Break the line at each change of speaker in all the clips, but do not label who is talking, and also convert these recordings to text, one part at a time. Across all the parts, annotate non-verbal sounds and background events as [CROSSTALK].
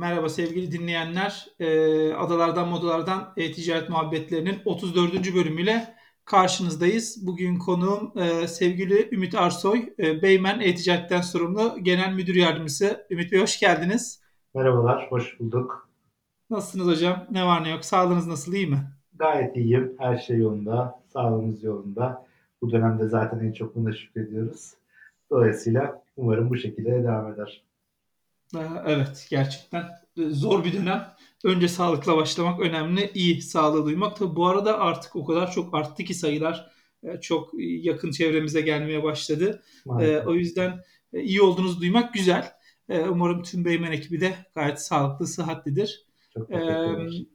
Merhaba sevgili dinleyenler. Ee, Adalardan Modalardan E-Ticaret Muhabbetlerinin 34. bölümüyle karşınızdayız. Bugün konuğum e, sevgili Ümit Arsoy, e, Beymen E-Ticaret'ten sorumlu Genel Müdür Yardımcısı. Ümit Bey hoş geldiniz.
Merhabalar, hoş bulduk.
Nasılsınız hocam? Ne var ne yok? Sağlığınız nasıl, iyi mi?
Gayet iyiyim, her şey yolunda, sağlığımız yolunda. Bu dönemde zaten en çok buna şükrediyoruz. Dolayısıyla umarım bu şekilde devam eder.
Ee, evet, gerçekten zor bir dönem. Önce sağlıkla başlamak önemli, iyi sağlığı duymak. Tabii bu arada artık o kadar çok arttı ki sayılar e, çok yakın çevremize gelmeye başladı. Maalesef. O yüzden e, iyi olduğunuzu duymak güzel. E, umarım tüm Beymen ekibi de gayet sağlıklı, sıhhatlidir.
Çok teşekkür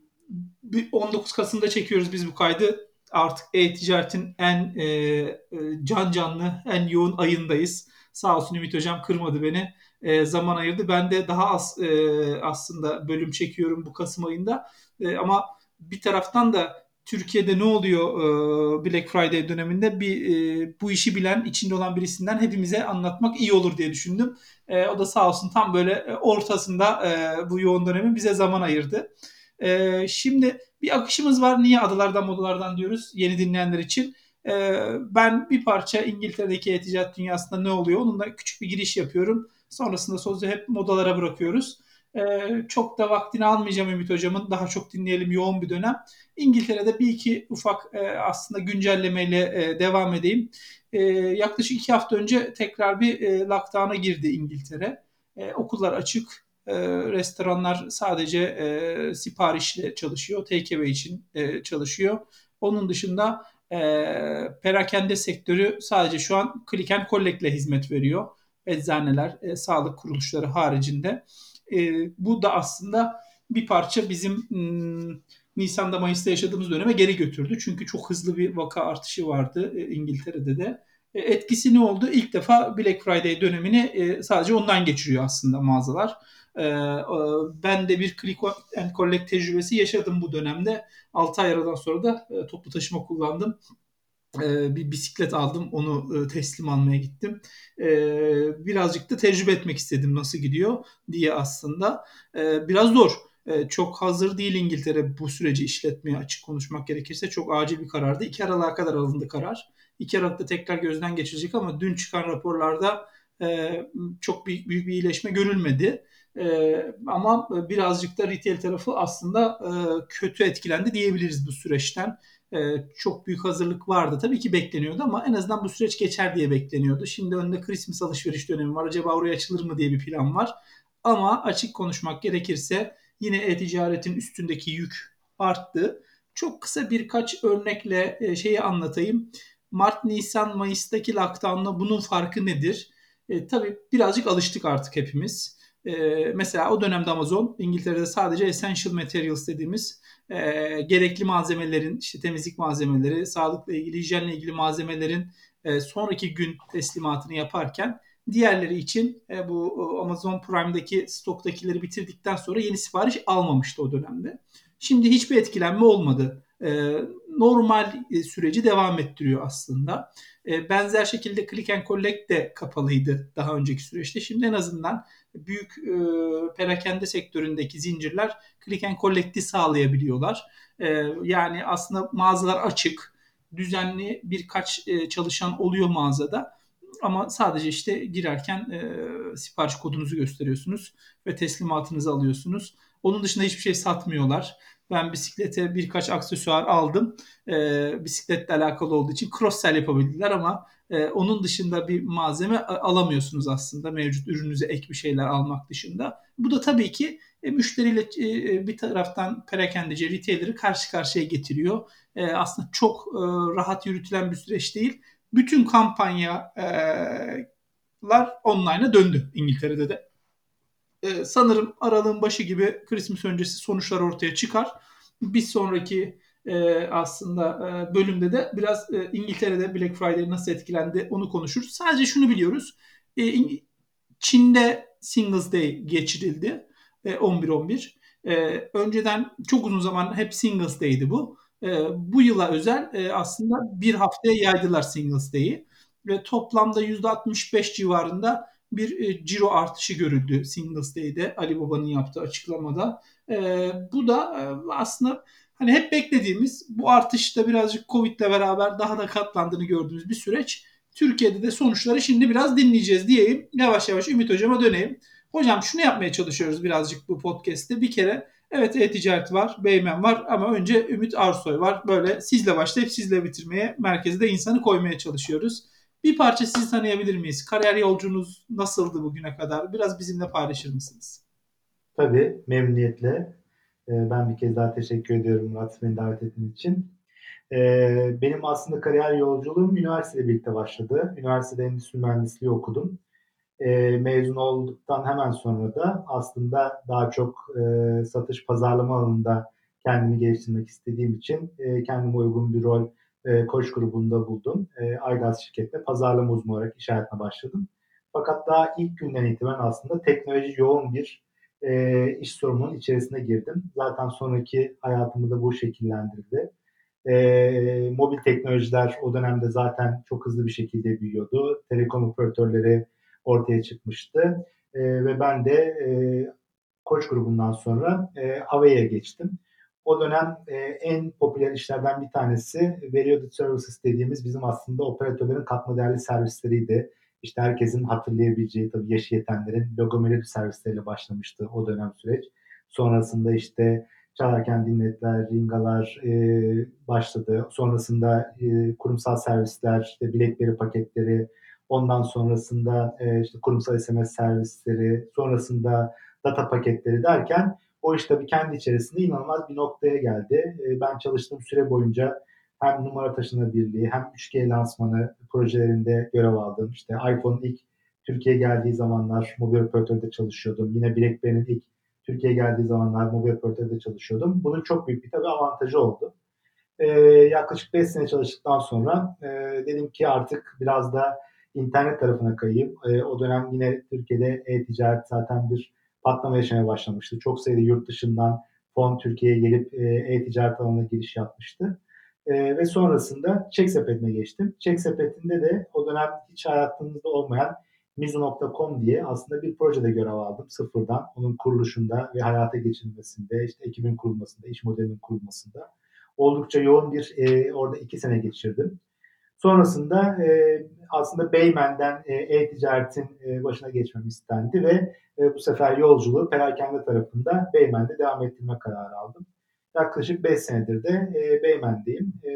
19 Kasım'da çekiyoruz biz bu kaydı. Artık e-ticaretin en e, can canlı, en yoğun ayındayız. Sağ olsun Ümit Hocam kırmadı beni. E, zaman ayırdı. Ben de daha az e, aslında bölüm çekiyorum bu Kasım ayında. E, ama bir taraftan da Türkiye'de ne oluyor e, Black Friday döneminde bir e, bu işi bilen, içinde olan birisinden hepimize anlatmak iyi olur diye düşündüm. E, o da sağ olsun tam böyle ortasında e, bu yoğun dönemi bize zaman ayırdı. E, şimdi bir akışımız var. Niye adalardan modalardan diyoruz yeni dinleyenler için. E, ben bir parça İngiltere'deki e-ticaret dünyasında ne oluyor onunla küçük bir giriş yapıyorum. Sonrasında sözü hep modalara bırakıyoruz. Ee, çok da vaktini almayacağım Ümit Hocam'ın. Daha çok dinleyelim yoğun bir dönem. İngiltere'de bir iki ufak e, aslında güncellemeyle e, devam edeyim. E, yaklaşık iki hafta önce tekrar bir e, lockdown'a girdi İngiltere. E, okullar açık. E, restoranlar sadece e, siparişle çalışıyor. Takeaway için e, çalışıyor. Onun dışında e, perakende sektörü sadece şu an click and collect ile hizmet veriyor eczaneler, e, sağlık kuruluşları haricinde. E, bu da aslında bir parça bizim m, Nisan'da Mayıs'ta yaşadığımız döneme geri götürdü. Çünkü çok hızlı bir vaka artışı vardı e, İngiltere'de de. E, etkisi ne oldu? İlk defa Black Friday dönemini e, sadece ondan geçiriyor aslında mağazalar. E, ben de bir click and collect tecrübesi yaşadım bu dönemde. 6 ay aradan sonra da e, toplu taşıma kullandım e, bir bisiklet aldım onu e, teslim almaya gittim. E, birazcık da tecrübe etmek istedim nasıl gidiyor diye aslında. E, biraz zor. Çok hazır değil İngiltere bu süreci işletmeye açık konuşmak gerekirse. Çok acil bir karardı. İki Aralık'a kadar alındı karar. İki Aralık'ta tekrar gözden geçirecek ama dün çıkan raporlarda e, çok büyük bir iyileşme görülmedi e, ama birazcık da retail tarafı aslında e, kötü etkilendi diyebiliriz bu süreçten e, çok büyük hazırlık vardı. Tabii ki bekleniyordu ama en azından bu süreç geçer diye bekleniyordu. Şimdi önünde Christmas alışveriş dönemi var. Acaba oraya açılır mı diye bir plan var. Ama açık konuşmak gerekirse yine e-ticaretin üstündeki yük arttı. Çok kısa birkaç örnekle e, şeyi anlatayım. Mart, Nisan, Mayıs'taki lockdown'la bunun farkı nedir? E, tabii birazcık alıştık artık hepimiz. E, mesela o dönemde Amazon İngiltere'de sadece essential materials dediğimiz e, gerekli malzemelerin, işte temizlik malzemeleri, sağlıkla ilgili, hijyenle ilgili malzemelerin e, sonraki gün teslimatını yaparken diğerleri için e, bu Amazon Prime'daki stoktakileri bitirdikten sonra yeni sipariş almamıştı o dönemde. Şimdi hiçbir etkilenme olmadı. E, normal e, süreci devam ettiriyor aslında. E, benzer şekilde Click and Collect de kapalıydı daha önceki süreçte. Şimdi en azından büyük e, perakende sektöründeki zincirler click and collect'i sağlayabiliyorlar. E, yani aslında mağazalar açık, düzenli birkaç e, çalışan oluyor mağazada. Ama sadece işte girerken e, sipariş kodunuzu gösteriyorsunuz ve teslimatınızı alıyorsunuz. Onun dışında hiçbir şey satmıyorlar. Ben bisiklete birkaç aksesuar aldım. E, bisikletle alakalı olduğu için cross sell yapabildiler ama e, onun dışında bir malzeme alamıyorsunuz aslında mevcut ürününüze ek bir şeyler almak dışında. Bu da tabii ki e, müşteriyle e, e bir taraftan perakendeci retailer'ı karşı karşıya getiriyor. E, aslında çok e, rahat yürütülen bir süreç değil. Bütün kampanyalar online'a döndü İngiltere'de de. E, sanırım aralığın başı gibi Christmas öncesi sonuçlar ortaya çıkar. Bir sonraki e, aslında e, bölümde de biraz e, İngiltere'de Black Friday nasıl etkilendi onu konuşuruz. Sadece şunu biliyoruz. E, Çin'de Singles Day geçirildi. E, 11-11. E, önceden çok uzun zaman hep Singles Day'di bu. E, bu yıla özel e, aslında bir haftaya yaydılar Singles Day'i. Ve toplamda %65 civarında bir e, ciro artışı görüldü Singles Day'de Ali Baba'nın yaptığı açıklamada. E, bu da e, aslında hani hep beklediğimiz bu artışta birazcık Covid ile beraber daha da katlandığını gördüğümüz bir süreç. Türkiye'de de sonuçları şimdi biraz dinleyeceğiz diyeyim. Yavaş yavaş Ümit Hocam'a döneyim. Hocam şunu yapmaya çalışıyoruz birazcık bu podcast'te. Bir kere evet e-ticaret var, Beymen var ama önce Ümit Arsoy var. Böyle sizle başlayıp sizle bitirmeye, merkezde insanı koymaya çalışıyoruz. Bir parça sizi tanıyabilir miyiz? Kariyer yolcunuz nasıldı bugüne kadar? Biraz bizimle paylaşır mısınız?
Tabii, memnuniyetle. Ee, ben bir kez daha teşekkür ediyorum Murat beni davet ettiğiniz için. Ee, benim aslında kariyer yolculuğum üniversitede birlikte başladı. Üniversitede endüstri mühendisliği okudum. Ee, mezun olduktan hemen sonra da aslında daha çok e, satış pazarlama alanında kendimi geliştirmek istediğim için e, kendime uygun bir rol e, Koç grubunda buldum. Aygaz şirkette pazarlama uzmanı olarak iş hayatına başladım. Fakat daha ilk günden itibaren aslında teknoloji yoğun bir iş sorumluluğunun içerisine girdim. Zaten sonraki hayatımı da bu şekillendirdi. E, mobil teknolojiler o dönemde zaten çok hızlı bir şekilde büyüyordu. Telekom operatörleri ortaya çıkmıştı. E, ve ben de e, Koç grubundan sonra e, Ave'ye geçtim. O dönem e, en popüler işlerden bir tanesi Value Services dediğimiz bizim aslında operatörlerin katma değerli servisleriydi. İşte herkesin hatırlayabileceği tabii yaşı yetenlerin logomelodi servisleriyle başlamıştı o dönem süreç. Sonrasında işte çalarken dinletler, ringalar e, başladı. Sonrasında e, kurumsal servisler, işte BlackBerry paketleri, ondan sonrasında e, işte kurumsal SMS servisleri, sonrasında data paketleri derken o iş tabii kendi içerisinde inanılmaz bir noktaya geldi. E, ben çalıştığım süre boyunca hem numara taşınabilirliği hem 3G lansmanı projelerinde görev aldım. İşte iPhone'un ilk Türkiye'ye geldiği zamanlar mobil operatörde çalışıyordum. Yine BlackBerry'nin ilk Türkiye'ye geldiği zamanlar mobil operatörde çalışıyordum. Bunun çok büyük bir tabii avantajı oldu. Ee, yaklaşık 5 sene çalıştıktan sonra e, dedim ki artık biraz da internet tarafına kayayım. E, o dönem yine Türkiye'de e-ticaret zaten bir patlama yaşamaya başlamıştı. Çok sayıda yurt dışından fon Türkiye'ye gelip e, e-ticaret alanına giriş yapmıştı. E, ve sonrasında Çek Sepeti'ne geçtim. Çek Sepeti'nde de o dönem hiç hayatımızda olmayan Mizu.com diye aslında bir projede görev aldım sıfırdan. Onun kuruluşunda ve hayata geçirilmesinde, işte ekibin kurulmasında, iş modelinin kurulmasında. Oldukça yoğun bir e, orada iki sene geçirdim. Sonrasında e, aslında Beymen'den e, e-ticaretin e, başına geçmem istendi ve e, bu sefer yolculuğu perakende tarafında Beymen'de devam ettirme kararı aldım. Yaklaşık 5 senedir de e, Beymen'deyim. E,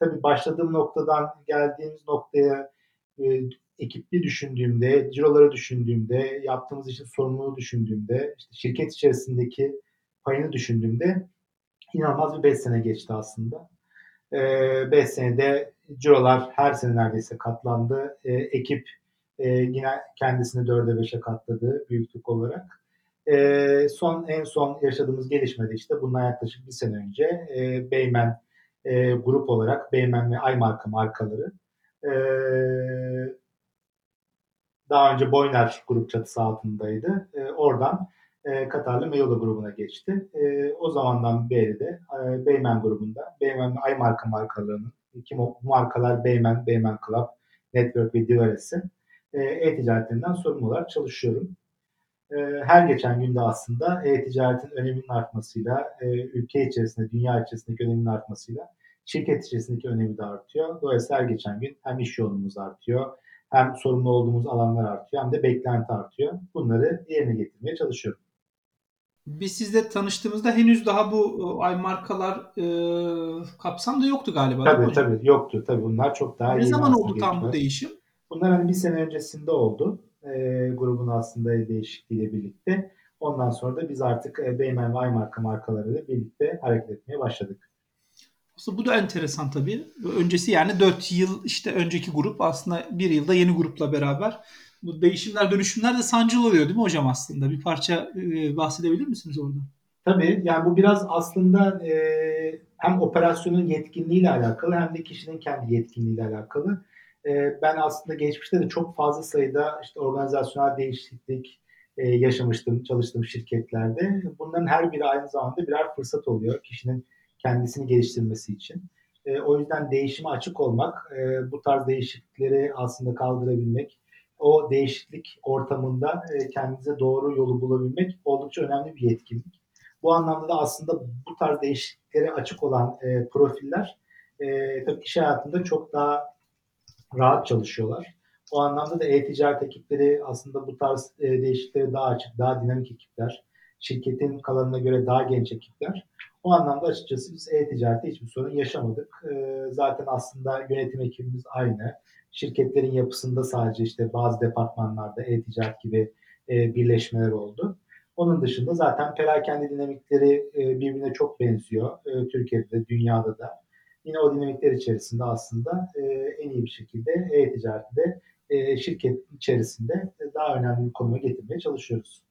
tabii başladığım noktadan geldiğimiz noktaya e, ekipli düşündüğümde, ciroları düşündüğümde, yaptığımız işin sorumluluğu düşündüğümde, işte şirket içerisindeki payını düşündüğümde inanılmaz bir 5 sene geçti aslında. 5 e, senede cirolar her sene neredeyse katlandı. E, ekip e, yine kendisini 4'e 5'e katladı büyüklük olarak. E, son En son yaşadığımız gelişmede işte bundan yaklaşık bir sene önce e, Beymen e, grup olarak Beymen ve Aymarka markaları e, daha önce Boyner grup çatısı altındaydı. E, oradan e, Katarlı Meyola grubuna geçti. E, o zamandan beri de e, Beymen grubunda, Beymen ve Aymarka markalarının, kim markalar Beymen, Beymen Club, Network ve Diveres'in e, e-ticaretlerinden sorumlu olarak çalışıyorum. E, her geçen günde aslında e-ticaretin öneminin artmasıyla, e, ülke içerisinde, dünya içerisindeki öneminin artmasıyla şirket içerisindeki önemi de artıyor. Dolayısıyla her geçen gün hem iş yoğunluğumuz artıyor, hem sorumlu olduğumuz alanlar artıyor hem de beklenti artıyor. Bunları yerine getirmeye çalışıyorum.
Biz sizle tanıştığımızda henüz daha bu e, ay markalar e, kapsamda yoktu galiba.
Tabii tabii yoktu. Tabii bunlar çok daha
ne. Ne zaman oldu tam bu değişim?
Bunlar hani bir sene öncesinde oldu. E, grubun aslında değişikliğiyle birlikte. Ondan sonra da biz artık e, Beymen ve Aymarka markalarıyla birlikte hareket etmeye başladık.
Aslında bu da enteresan tabii. Öncesi yani 4 yıl işte önceki grup aslında bir yılda yeni grupla beraber bu değişimler dönüşümler de sancılı oluyor değil mi hocam aslında? Bir parça e, bahsedebilir misiniz orada?
Tabii yani bu biraz aslında e, hem operasyonun yetkinliğiyle alakalı hem de kişinin kendi yetkinliğiyle alakalı. E, ben aslında geçmişte de çok fazla sayıda işte organizasyonel değişiklik e, yaşamıştım çalıştığım şirketlerde. Bunların her biri aynı zamanda birer fırsat oluyor kişinin kendisini geliştirmesi için. E, o yüzden değişime açık olmak, e, bu tarz değişiklikleri aslında kaldırabilmek, o değişiklik ortamında e, kendinize doğru yolu bulabilmek oldukça önemli bir yetkinlik. Bu anlamda da aslında bu tarz değişikliklere açık olan profiller tabii iş hayatında çok daha rahat çalışıyorlar. O anlamda da e-ticaret ekipleri aslında bu tarz e, değişikliklere daha açık, daha dinamik ekipler. Şirketin kalanına göre daha genç ekipler. O anlamda açıkçası biz e-ticarette hiçbir sorun yaşamadık. E, zaten aslında yönetim ekibimiz aynı. Şirketlerin yapısında sadece işte bazı departmanlarda e-ticaret gibi e, birleşmeler oldu. Onun dışında zaten perakende dinamikleri e, birbirine çok benziyor. E, Türkiye'de de, dünyada da. Yine o dinamikler içerisinde aslında e, en iyi bir şekilde e-ticareti de e, şirket içerisinde daha önemli bir konuma getirmeye çalışıyoruz.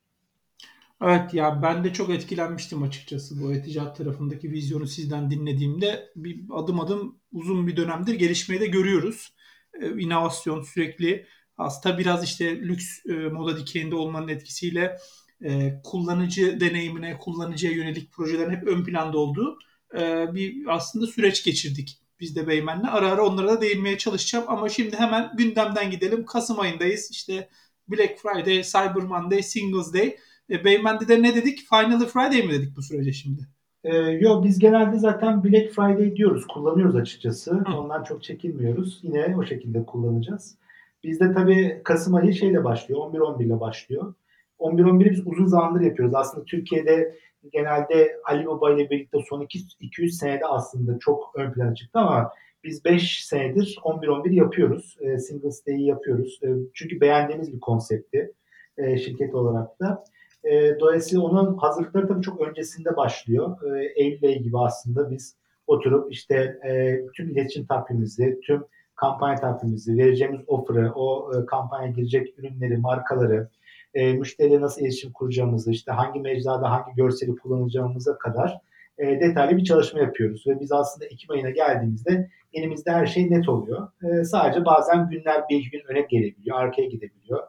Evet ya ben de çok etkilenmiştim açıkçası bu e-ticaret tarafındaki vizyonu sizden dinlediğimde. Bir adım adım uzun bir dönemdir gelişmeyi de görüyoruz. Ee, inovasyon sürekli aslında biraz işte lüks e, moda dikeyinde olmanın etkisiyle e, kullanıcı deneyimine, kullanıcıya yönelik projelerin hep ön planda olduğu e, bir aslında süreç geçirdik biz de Beymen'le. Ara ara onlara da değinmeye çalışacağım ama şimdi hemen gündemden gidelim. Kasım ayındayız. İşte Black Friday, Cyber Monday, Singles Day. E, Beymen'de de ne dedik? Final Friday mi dedik bu sürece şimdi?
Ee, yok biz genelde zaten Black Friday diyoruz. Kullanıyoruz açıkçası. Hı. Ondan çok çekinmiyoruz. Yine o şekilde kullanacağız. Bizde tabii Kasım ayı şeyle başlıyor. 11-11 ile başlıyor. 11-11'i biz uzun zamandır yapıyoruz. Aslında Türkiye'de genelde Ali Baba ile birlikte son 200 senede aslında çok ön plana çıktı ama biz 5 senedir 11-11 yapıyoruz. E, Singles Day'i yapıyoruz. E, çünkü beğendiğimiz bir konsepti e, şirket olarak da. E, dolayısıyla onun hazırlıkları tabii çok öncesinde başlıyor. E, Eylül ayı gibi aslında biz oturup işte e, tüm iletişim takvimimizi, tüm kampanya takvimimizi, vereceğimiz offer'ı, o e, kampanya girecek ürünleri, markaları, e, müşteriyle nasıl iletişim kuracağımızı, işte hangi mecrada hangi görseli kullanacağımıza kadar e, detaylı bir çalışma yapıyoruz. Ve biz aslında Ekim ayına geldiğimizde elimizde her şey net oluyor. E, sadece bazen günler bir gün öne gelebiliyor, arkaya gidebiliyor.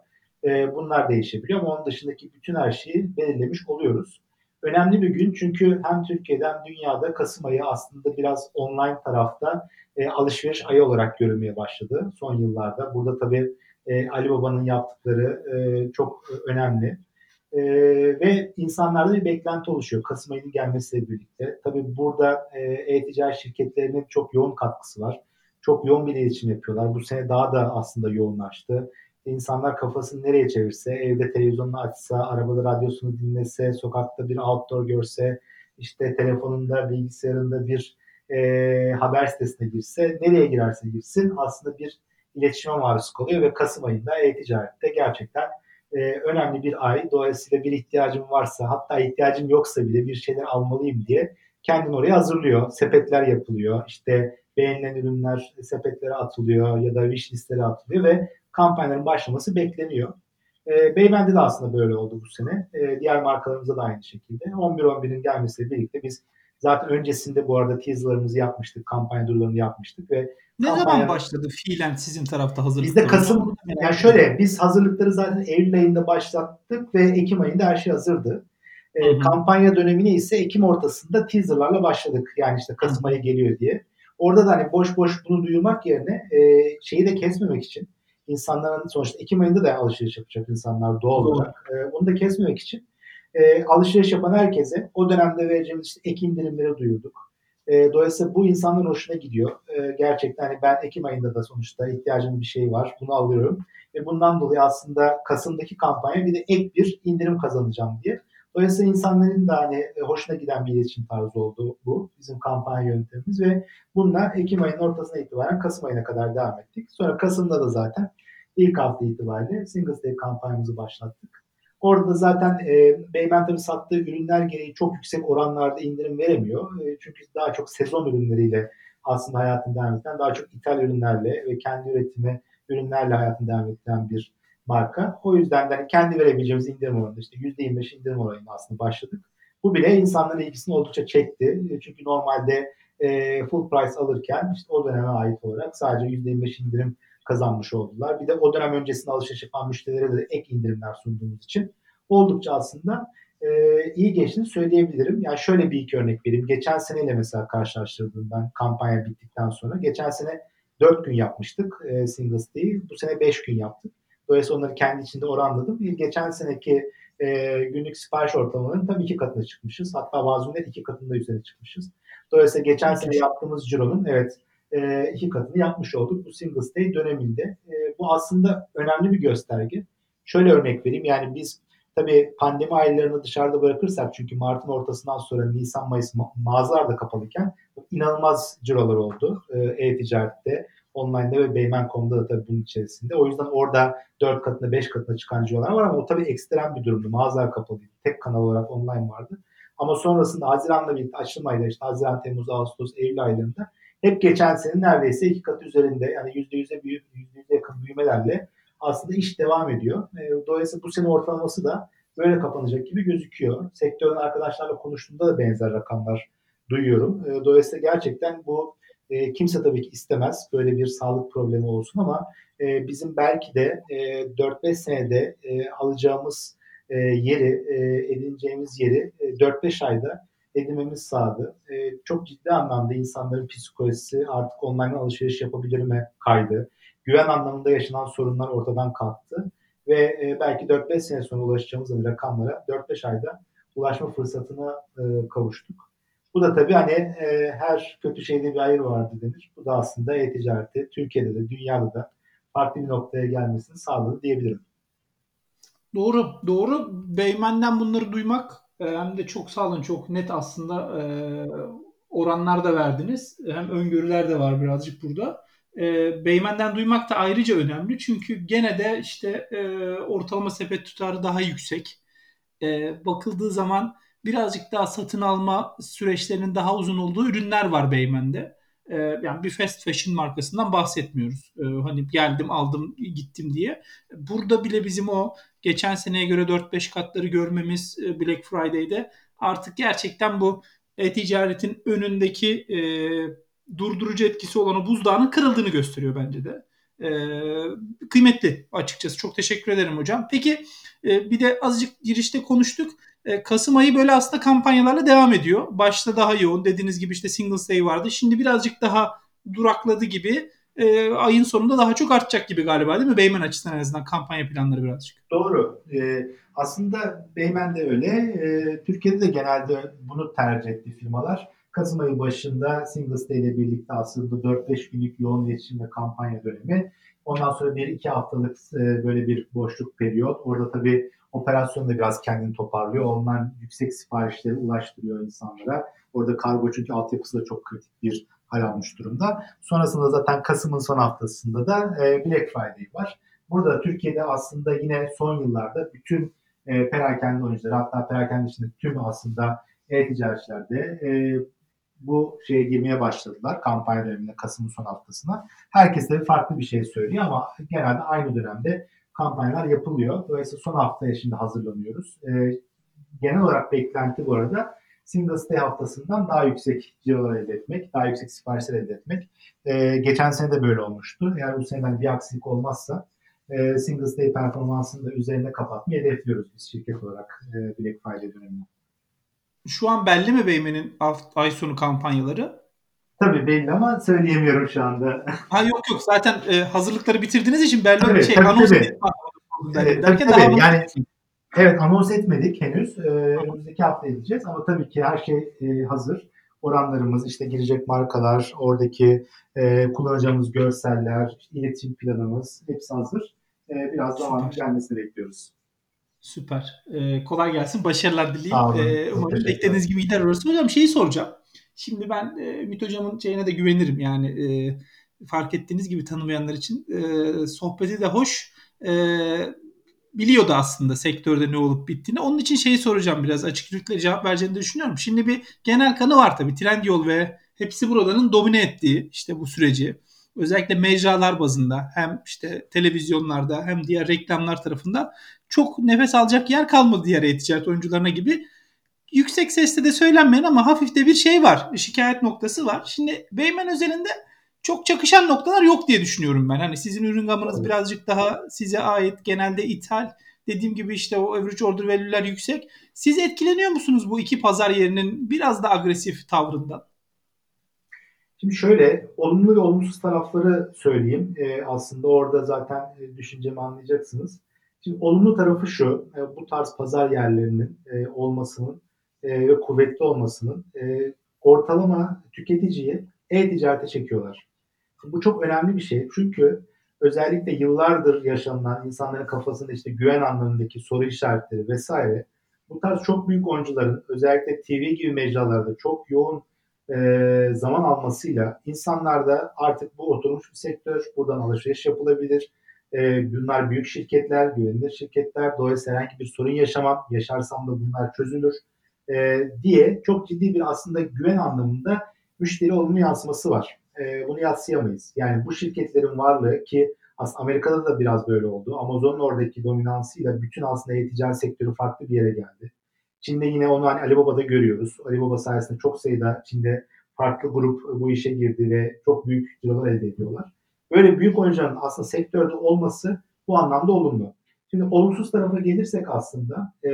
E, bunlar değişebiliyor ama onun dışındaki bütün her şeyi belirlemiş oluyoruz. Önemli bir gün çünkü hem Türkiye'de hem dünyada Kasım ayı aslında biraz online tarafta e, alışveriş ayı olarak görülmeye başladı son yıllarda. Burada tabii e, Ali Baba'nın yaptıkları e, çok önemli. E, ve insanlarda bir beklenti oluşuyor Kasım ayının gelmesiyle birlikte. Tabii burada e, e-ticaret şirketlerinin çok yoğun katkısı var. Çok yoğun bir iletişim yapıyorlar. Bu sene daha da aslında yoğunlaştı. İnsanlar kafasını nereye çevirse, evde televizyonunu açsa, arabada radyosunu dinlese, sokakta bir outdoor görse, işte telefonunda, bilgisayarında bir e, haber sitesine girse, nereye girerse girsin aslında bir iletişime maruz kalıyor ve Kasım ayında e-ticarette gerçekten e, önemli bir ay. Dolayısıyla bir ihtiyacım varsa hatta ihtiyacım yoksa bile bir şeyler almalıyım diye kendini oraya hazırlıyor. Sepetler yapılıyor. İşte beğenilen ürünler sepetlere atılıyor ya da wish listelere atılıyor ve kampanyaların başlaması bekleniyor. E, Beymen'de de aslında böyle oldu bu sene. E, diğer markalarımızda da aynı şekilde. 11-11'in gelmesiyle birlikte biz zaten öncesinde bu arada teaserlarımızı yapmıştık, kampanya duyurularını yapmıştık ve
ne kampanya... zaman başladı fiilen sizin tarafta hazırlıklar?
Bizde Kasım, yani şöyle biz hazırlıkları zaten Eylül ayında başlattık ve Ekim ayında her şey hazırdı. E, kampanya dönemine ise Ekim ortasında teaserlarla başladık. Yani işte Kasım ayı geliyor diye. Orada da hani boş boş bunu duyurmak yerine e, şeyi de kesmemek için insanların sonuçta Ekim ayında da alışveriş yapacak insanlar doğal olarak. E, bunu da kesmemek için e, alışveriş yapan herkese o dönemde vereceğimiz işte ek indirimleri duyurduk. E, dolayısıyla bu insanların hoşuna gidiyor. E, gerçekten hani ben Ekim ayında da sonuçta ihtiyacım bir şey var. Bunu alıyorum. Ve bundan dolayı aslında Kasım'daki kampanya bir de ek bir indirim kazanacağım diye. Dolayısıyla insanların da hani e, hoşuna giden bir iletişim tarzı oldu bu. Bizim kampanya yöntemimiz ve bununla Ekim ayının ortasına itibaren Kasım ayına kadar devam ettik. Sonra Kasım'da da zaten ilk hafta itibariyle Singles Day kampanyamızı başlattık. Orada zaten e, Beymen tabii sattığı ürünler gereği çok yüksek oranlarda indirim veremiyor. E, çünkü daha çok sezon ürünleriyle aslında hayatını devam eden, daha çok ithal ürünlerle ve kendi üretimi ürünlerle hayatını devam eden bir marka. O yüzden de hani kendi verebileceğimiz indirim oranı işte %25 indirim oranıyla aslında başladık. Bu bile insanların ilgisini oldukça çekti. E, çünkü normalde e, full price alırken işte o döneme ait olarak sadece %25 indirim kazanmış oldular. Bir de o dönem öncesinde alışveriş yapan müşterilere de ek indirimler sunduğumuz için oldukça aslında e, iyi geçtiğini söyleyebilirim. Yani şöyle bir iki örnek vereyim. Geçen seneyle mesela karşılaştırdım ben kampanya bittikten sonra. Geçen sene 4 gün yapmıştık e, Singles Day'i. Bu sene 5 gün yaptık. Dolayısıyla onları kendi içinde oranladım. Geçen seneki e, günlük sipariş ortalamalarının tabii iki katına çıkmışız. Hatta bazı günler iki katında üzerine çıkmışız. Dolayısıyla geçen sene yaptığımız cironun evet e, iki katını yapmış olduk bu Singles Day döneminde. E, bu aslında önemli bir gösterge. Şöyle örnek vereyim yani biz tabii pandemi aylarını dışarıda bırakırsak çünkü Mart'ın ortasından sonra Nisan Mayıs ma- mağazalar da kapalıyken inanılmaz cirolar oldu e, e-ticarette online'da ve Beymen.com'da da tabii bunun içerisinde. O yüzden orada 4 katına 5 katına çıkan cirolar var ama o tabii ekstrem bir durumdu. Mağazalar kapalıydı. Tek kanal olarak online vardı. Ama sonrasında Haziran'la birlikte açılım ayları işte Haziran, Temmuz, Ağustos, Eylül aylarında hep geçen sene neredeyse iki kat üzerinde yani %100'e büyük, %100'e yakın büyümelerle aslında iş devam ediyor. E, dolayısıyla bu sene ortalaması da böyle kapanacak gibi gözüküyor. Sektörün arkadaşlarla konuştuğumda da benzer rakamlar duyuyorum. E, dolayısıyla gerçekten bu e, kimse tabii ki istemez böyle bir sağlık problemi olsun ama bizim belki de e, 4-5 senede alacağımız yeri, edineceğimiz yeri e, 4-5 ayda edinmemiz sağladı. E, çok ciddi anlamda insanların psikolojisi artık online alışveriş yapabilir mi kaydı. Güven anlamında yaşanan sorunlar ortadan kalktı ve e, belki 4-5 sene sonra ulaşacağımız rakamlara 4-5 ayda ulaşma fırsatına e, kavuştuk. Bu da tabii hani e, her kötü şeyde bir hayır vardı denir. Bu da aslında e-ticareti Türkiye'de de dünyada da farklı bir noktaya gelmesini sağladı diyebilirim.
Doğru, doğru. Beymen'den bunları duymak hem de çok sağ olun, çok net aslında e, oranlar da verdiniz. Hem öngörüler de var birazcık burada. E, Beymen'den duymak da ayrıca önemli. Çünkü gene de işte e, ortalama sepet tutarı daha yüksek. E, bakıldığı zaman birazcık daha satın alma süreçlerinin daha uzun olduğu ürünler var Beymen'de. E, yani bir fast fashion markasından bahsetmiyoruz. E, hani geldim aldım gittim diye. Burada bile bizim o geçen seneye göre 4-5 katları görmemiz e, Black Friday'de artık gerçekten bu e-ticaretin önündeki e, durdurucu etkisi olan o buzdağının kırıldığını gösteriyor bence de. E, kıymetli açıkçası. Çok teşekkür ederim hocam. Peki e, bir de azıcık girişte konuştuk. E, Kasım ayı böyle aslında kampanyalarla devam ediyor. Başta daha yoğun. Dediğiniz gibi işte Singles Day vardı. Şimdi birazcık daha durakladı gibi. E, ayın sonunda daha çok artacak gibi galiba değil mi? Beymen açısından en azından kampanya planları birazcık.
Doğru. E, aslında Beymen de öyle. E, Türkiye'de de genelde bunu tercih etti firmalar. Kasım ayı başında Singles Day ile birlikte aslında 4-5 günlük yoğun iletişim ve kampanya dönemi. Ondan sonra bir iki haftalık e, böyle bir boşluk periyot. Orada tabii operasyon da biraz kendini toparlıyor. Ondan yüksek siparişleri ulaştırıyor insanlara. Orada kargo çünkü altyapısı da çok kritik bir hal almış durumda. Sonrasında zaten Kasım'ın son haftasında da e, Black Friday var. Burada Türkiye'de aslında yine son yıllarda bütün e, perakende oyuncuları hatta perakende içinde tüm aslında e-ticaretçilerde e, bu şeye girmeye başladılar kampanya döneminde Kasım'ın son haftasına. Herkes de farklı bir şey söylüyor ama genelde aynı dönemde kampanyalar yapılıyor. Dolayısıyla son haftaya şimdi hazırlanıyoruz. E, genel olarak beklenti bu arada Singles Day haftasından daha yüksek cirolar elde etmek, daha yüksek siparişler elde etmek. E, geçen sene de böyle olmuştu. Eğer bu sene bir aksilik olmazsa e, Singles Day performansını da üzerinde kapatmayı hedefliyoruz biz şirket olarak e, Black Friday döneminde.
Şu an belli mi Beymen'in ay sonu kampanyaları?
Tabii belli ama söyleyemiyorum şu anda.
Ha yok yok zaten e, hazırlıkları bitirdiğiniz için belli
tabii,
bir şey
tabii,
anons
tabii.
etmek
derken tabii, daha yani evet anons etmedik henüz. Ee, önümüzdeki hafta edeceğiz ama tabii ki her şey e, hazır. Oranlarımız, işte girecek markalar, oradaki e, kullanacağımız görseller, iletişim planımız hepsi hazır. E, biraz zaman gelmesini bekliyoruz.
Süper. Ee, kolay gelsin. Başarılar dileyim. Ee, umarım beklediğiniz gibi gider orası. Hocam şeyi soracağım. Şimdi ben e, Ümit Hocam'ın şeyine de güvenirim. Yani e, fark ettiğiniz gibi tanımayanlar için. E, sohbeti de hoş. E, biliyordu aslında sektörde ne olup bittiğini. Onun için şeyi soracağım biraz. Açık yürekli cevap vereceğini düşünüyorum. Şimdi bir genel kanı var tabii. Trendyol ve hepsi buraların domine ettiği işte bu süreci. Özellikle mecralar bazında hem işte televizyonlarda hem diğer reklamlar tarafında çok nefes alacak yer kalmadı diğer e-ticaret oyuncularına gibi. Yüksek sesle de söylenmeyen ama hafif de bir şey var. Şikayet noktası var. Şimdi Beymen özelinde çok çakışan noktalar yok diye düşünüyorum ben. Hani sizin ürün gamınız birazcık daha size ait genelde ithal. Dediğim gibi işte o average order value'ler yüksek. Siz etkileniyor musunuz bu iki pazar yerinin biraz da agresif tavrından?
Şimdi şöyle olumlu ve olumsuz tarafları söyleyeyim. E, aslında orada zaten e, düşüncemi anlayacaksınız. Şimdi olumlu tarafı şu, e, bu tarz pazar yerlerinin e, olmasının e, ve kuvvetli olmasının e, ortalama tüketiciyi e-ticarete çekiyorlar. Bu çok önemli bir şey. Çünkü özellikle yıllardır yaşanılan insanların kafasında işte güven anlamındaki soru işaretleri vesaire bu tarz çok büyük oyuncuların özellikle TV gibi mecralarda çok yoğun e, zaman almasıyla insanlarda artık bu oturmuş bir sektör, buradan alışveriş yapılabilir. E, bunlar büyük şirketler, güvenilir şirketler. Dolayısıyla herhangi bir sorun yaşamam, yaşarsam da bunlar çözülür e, diye çok ciddi bir aslında güven anlamında müşteri olumlu yansıması var. E, bunu yatsıyamayız. Yani bu şirketlerin varlığı ki aslında Amerika'da da biraz böyle oldu. Amazon'un oradaki dominansıyla bütün aslında e-ticaret sektörü farklı bir yere geldi. Çin'de yine onu hani Alibaba'da görüyoruz. Alibaba sayesinde çok sayıda Çin'de farklı grup bu işe girdi ve çok büyük cirolar elde ediyorlar. Böyle büyük oyuncuların aslında sektörde olması bu anlamda olumlu. Şimdi olumsuz tarafa gelirsek aslında e,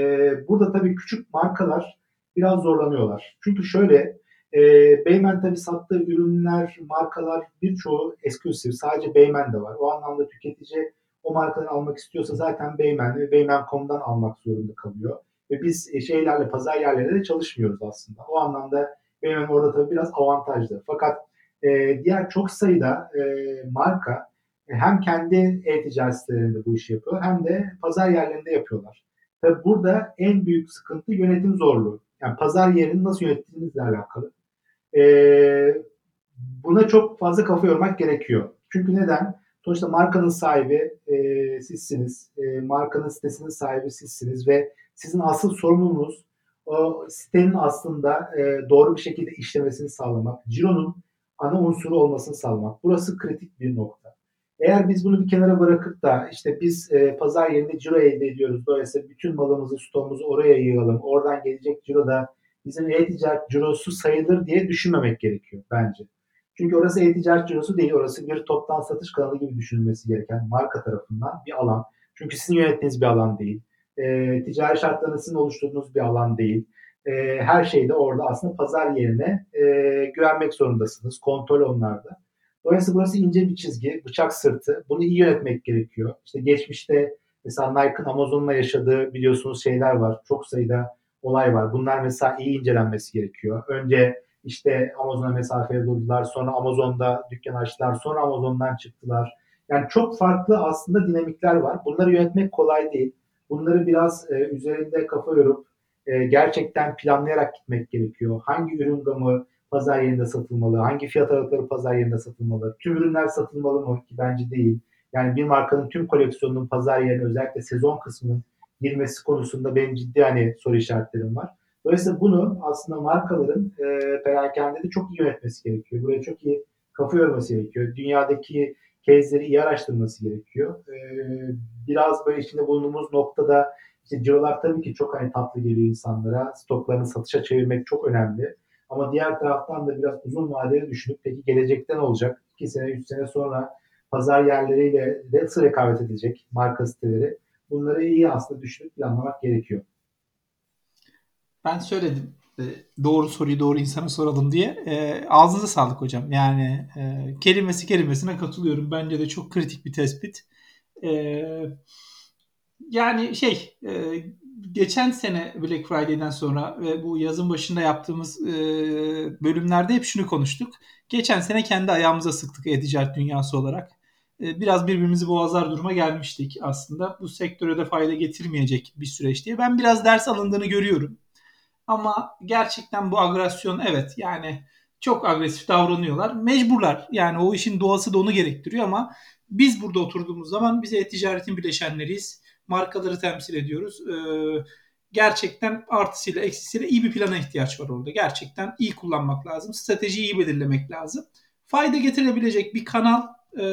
burada tabii küçük markalar biraz zorlanıyorlar. Çünkü şöyle e, Beymen tabii sattığı ürünler, markalar birçoğu eksklusif. Sadece Beymen'de var. O anlamda tüketici o markaları almak istiyorsa zaten Beymen ve Beymen.com'dan almak zorunda kalıyor. Ve biz e, şeylerle, pazar yerlerinde de çalışmıyoruz aslında. O anlamda Beymen orada tabii biraz avantajlı. Fakat e, diğer çok sayıda e, marka hem kendi e-ticaret sitelerinde bu işi yapıyor hem de pazar yerlerinde yapıyorlar. Tabii burada en büyük sıkıntı yönetim zorluğu. Yani pazar yerini nasıl yönettiğinizle alakalı. Ee, buna çok fazla kafa yormak gerekiyor. Çünkü neden? Sonuçta markanın sahibi e, sizsiniz. E, markanın sitesinin sahibi sizsiniz ve sizin asıl sorumluluğunuz o sitenin aslında e, doğru bir şekilde işlemesini sağlamak. Ciro'nun ana unsuru olmasını sağlamak. Burası kritik bir nokta. Eğer biz bunu bir kenara bırakıp da işte biz e, pazar yerinde ciro elde ediyoruz. Dolayısıyla bütün malımızı, stoğumuzu oraya yığalım. Oradan gelecek ciro da bizim e-ticaret cirosu sayılır diye düşünmemek gerekiyor bence. Çünkü orası e-ticaret cirosu değil. Orası bir toptan satış kanalı gibi düşünülmesi gereken marka tarafından bir alan. Çünkü sizin yönettiğiniz bir alan değil. E, ticari şartlarını sizin oluşturduğunuz bir alan değil. E, her şeyde orada aslında pazar yerine e, güvenmek zorundasınız. Kontrol onlarda. Dolayısıyla burası ince bir çizgi, bıçak sırtı. Bunu iyi yönetmek gerekiyor. İşte geçmişte mesela Nike'ın Amazon'la yaşadığı biliyorsunuz şeyler var. Çok sayıda olay var. Bunlar mesela iyi incelenmesi gerekiyor. Önce işte Amazon'a mesafeye durdular. Sonra Amazon'da dükkan açtılar. Sonra Amazon'dan çıktılar. Yani çok farklı aslında dinamikler var. Bunları yönetmek kolay değil. Bunları biraz e, üzerinde kafa yorup e, gerçekten planlayarak gitmek gerekiyor. Hangi ürün gamı pazar yerinde satılmalı? Hangi fiyat aralıkları pazar yerinde satılmalı? Tüm ürünler satılmalı mı? Ki bence değil. Yani bir markanın tüm koleksiyonunun pazar yerine özellikle sezon kısmının girmesi konusunda benim ciddi hani soru işaretlerim var. Dolayısıyla bunu aslında markaların e, perakendede çok iyi yönetmesi gerekiyor. Buraya çok iyi kafa yorması gerekiyor. Dünyadaki case'leri iyi araştırması gerekiyor. E, biraz böyle içinde bulunduğumuz noktada işte cirolar tabii ki çok hani tatlı geliyor insanlara. Stoklarını satışa çevirmek çok önemli. Ama diğer taraftan da biraz uzun vadeli düşünüp peki gelecekten olacak? 2 sene, 3 sene sonra pazar yerleriyle nasıl rekabet edecek marka siteleri? Bunları iyi aslında düşünüp planlamak gerekiyor.
Ben söyledim e, doğru soruyu doğru insana soralım diye. E, ağzınıza sağlık hocam. Yani e, kelimesi kelimesine katılıyorum. Bence de çok kritik bir tespit. E, yani şey e, geçen sene Black Friday'den sonra ve bu yazın başında yaptığımız e, bölümlerde hep şunu konuştuk. Geçen sene kendi ayağımıza sıktık e-ticaret dünyası olarak. E, biraz birbirimizi boğazlar duruma gelmiştik aslında. Bu sektöre de fayda getirmeyecek bir süreç diye. Ben biraz ders alındığını görüyorum. Ama gerçekten bu agresyon evet yani çok agresif davranıyorlar. Mecburlar. Yani o işin doğası da onu gerektiriyor ama biz burada oturduğumuz zaman biz e-ticaretin bileşenleriyiz markaları temsil ediyoruz. E, gerçekten artısıyla eksisiyle iyi bir plana ihtiyaç var orada. Gerçekten iyi kullanmak lazım. Stratejiyi iyi belirlemek lazım. Fayda getirebilecek bir kanal e,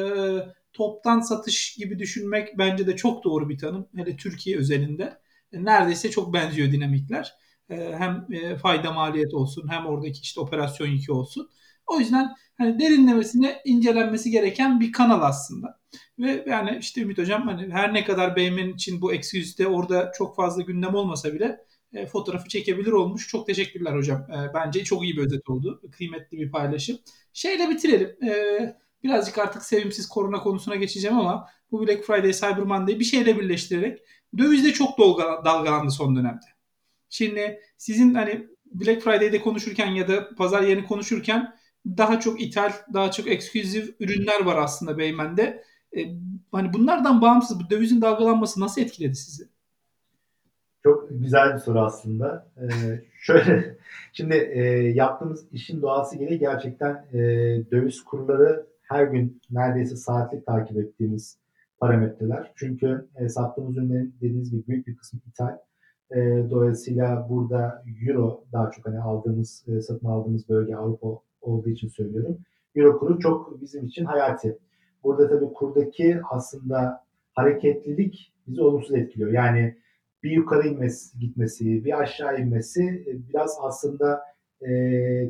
toptan satış gibi düşünmek bence de çok doğru bir tanım. Hele Türkiye özelinde. E, neredeyse çok benziyor dinamikler. E, hem fayda maliyet olsun hem oradaki işte operasyon yükü olsun. O yüzden hani derinlemesine incelenmesi gereken bir kanal aslında. Ve yani işte Ümit Hocam hani her ne kadar BM'nin için bu exclusive'de orada çok fazla gündem olmasa bile e, fotoğrafı çekebilir olmuş. Çok teşekkürler hocam. E, bence çok iyi bir özet oldu. Kıymetli bir paylaşım. Şeyle bitirelim. E, birazcık artık sevimsiz korona konusuna geçeceğim ama bu Black Friday, Cyber Monday bir şeyle birleştirerek döviz de çok dalgalandı son dönemde. Şimdi sizin hani Black Friday'de konuşurken ya da pazar yeni konuşurken daha çok ithal, daha çok ekskluzif ürünler var aslında Beymen'de. E, hani bunlardan bağımsız bu dövizin dalgalanması nasıl etkiledi sizi?
Çok güzel bir soru aslında. Ee, şöyle, [LAUGHS] şimdi e, yaptığımız işin doğası gereği gerçekten e, döviz kurları her gün neredeyse saatlik takip ettiğimiz parametreler. Çünkü e, sattığımız ürünlerin dediğiniz gibi büyük bir kısmı ithal. E, dolayısıyla burada euro daha çok hani aldığımız, e, satın aldığımız bölge Avrupa olduğu için söylüyorum. Euro kuru çok bizim için hayati. Burada tabii kurdaki aslında hareketlilik bizi olumsuz etkiliyor. Yani bir yukarı inmesi, gitmesi, bir aşağı inmesi e, biraz aslında e,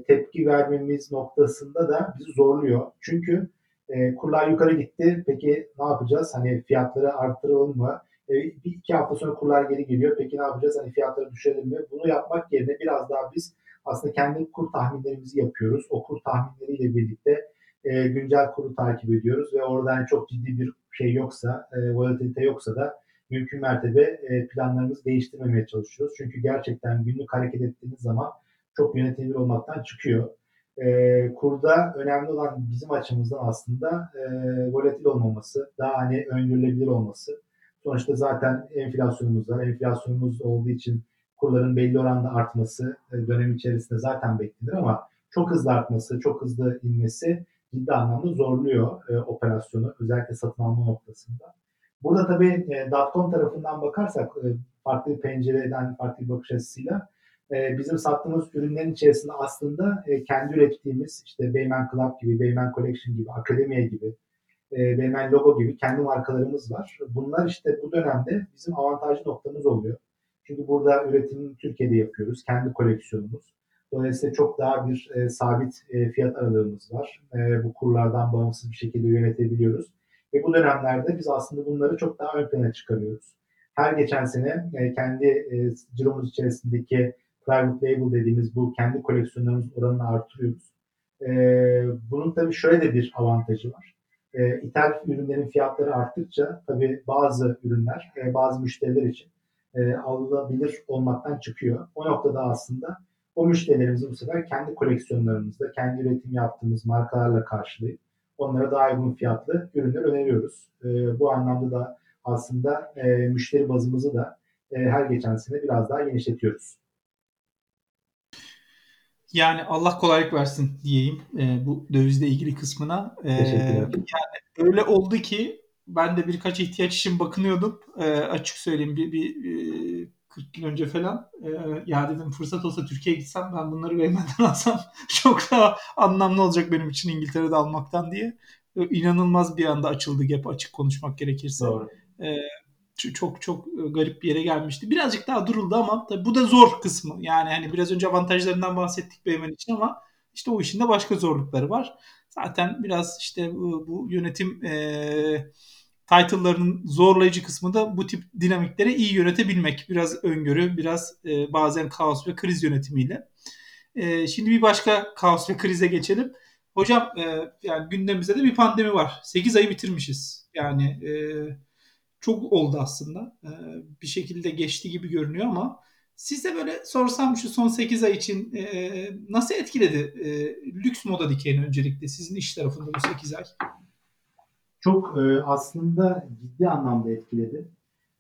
tepki vermemiz noktasında da bizi zorluyor. Çünkü e, kurlar yukarı gitti. Peki ne yapacağız? Hani fiyatları arttıralım mı? E, bir iki hafta sonra kurlar geri geliyor. Peki ne yapacağız? Hani fiyatları düşürelim mi? Bunu yapmak yerine biraz daha biz aslında kendi kur tahminlerimizi yapıyoruz. O kur tahminleriyle birlikte e, güncel kuru takip ediyoruz ve oradan çok ciddi bir şey yoksa, e, volatilite yoksa da mümkün mertebe e, planlarımızı değiştirmemeye çalışıyoruz. Çünkü gerçekten günlük hareket ettiğiniz zaman çok yönetilebilir olmaktan çıkıyor. E, kurda önemli olan bizim açımızdan aslında e, volatil olmaması, daha hani öngörülebilir olması. Sonuçta zaten enflasyonumuz var. Enflasyonumuz olduğu için kurların belli oranda artması e, dönem içerisinde zaten beklenir ama çok hızlı artması, çok hızlı inmesi ciddi anlamda zorluyor e, operasyonu özellikle satın alma noktasında. Burada tabii e, .com tarafından bakarsak e, farklı bir pencereden, farklı bir bakış açısıyla e, bizim sattığımız ürünlerin içerisinde aslında e, kendi ürettiğimiz işte Beymen Club gibi, Beymen Collection gibi, Akademiye gibi, e, Beymen Logo gibi kendi markalarımız var. Bunlar işte bu dönemde bizim avantajlı noktamız oluyor. Çünkü burada üretimini Türkiye'de yapıyoruz. Kendi koleksiyonumuz. Dolayısıyla çok daha bir e, sabit e, fiyat aralığımız var. E, bu kurlardan bağımsız bir şekilde yönetebiliyoruz. Ve bu dönemlerde biz aslında bunları çok daha ön plana çıkarıyoruz. Her geçen sene e, kendi e, ciromuz içerisindeki private label dediğimiz bu kendi koleksiyonlarımız oranını artırıyoruz. E, bunun tabii şöyle de bir avantajı var. E, ithal ürünlerin fiyatları arttıkça tabii bazı ürünler e, bazı müşteriler için e, alınabilir olmaktan çıkıyor. O noktada aslında o müşterilerimizi bu sefer kendi koleksiyonlarımızda, kendi üretim yaptığımız markalarla karşılayıp onlara daha uygun fiyatlı ürünler öneriyoruz. E, bu anlamda da aslında e, müşteri bazımızı da e, her geçen sene biraz daha genişletiyoruz.
Yani Allah kolaylık versin diyeyim e, bu dövizle ilgili kısmına. E, yani öyle oldu ki ben de birkaç ihtiyaç için bakınıyordum. E, açık söyleyeyim bir, bir e, 40 yıl önce falan e, ya dedim fırsat olsa Türkiye'ye gitsem ben bunları Beymen'den [LAUGHS] alsam çok daha anlamlı olacak benim için İngiltere'de almaktan diye. E, inanılmaz bir anda açıldı gap açık konuşmak gerekirse. Doğru. E, çok çok garip bir yere gelmişti. Birazcık daha duruldu ama tabii bu da zor kısmı. Yani hani biraz önce avantajlarından bahsettik Beymen için ama işte o işin de başka zorlukları var. Zaten biraz işte bu, bu yönetim e, title'larının zorlayıcı kısmı da bu tip dinamikleri iyi yönetebilmek. Biraz öngörü, biraz e, bazen kaos ve kriz yönetimiyle. E, şimdi bir başka kaos ve krize geçelim. Hocam e, yani gündemimizde de bir pandemi var. 8 ayı bitirmişiz. Yani e, çok oldu aslında. E, bir şekilde geçti gibi görünüyor ama size böyle sorsam şu son 8 ay için e, nasıl etkiledi e, lüks moda dikeyini öncelikle sizin iş tarafında bu 8 ay?
çok e, aslında ciddi anlamda etkiledi.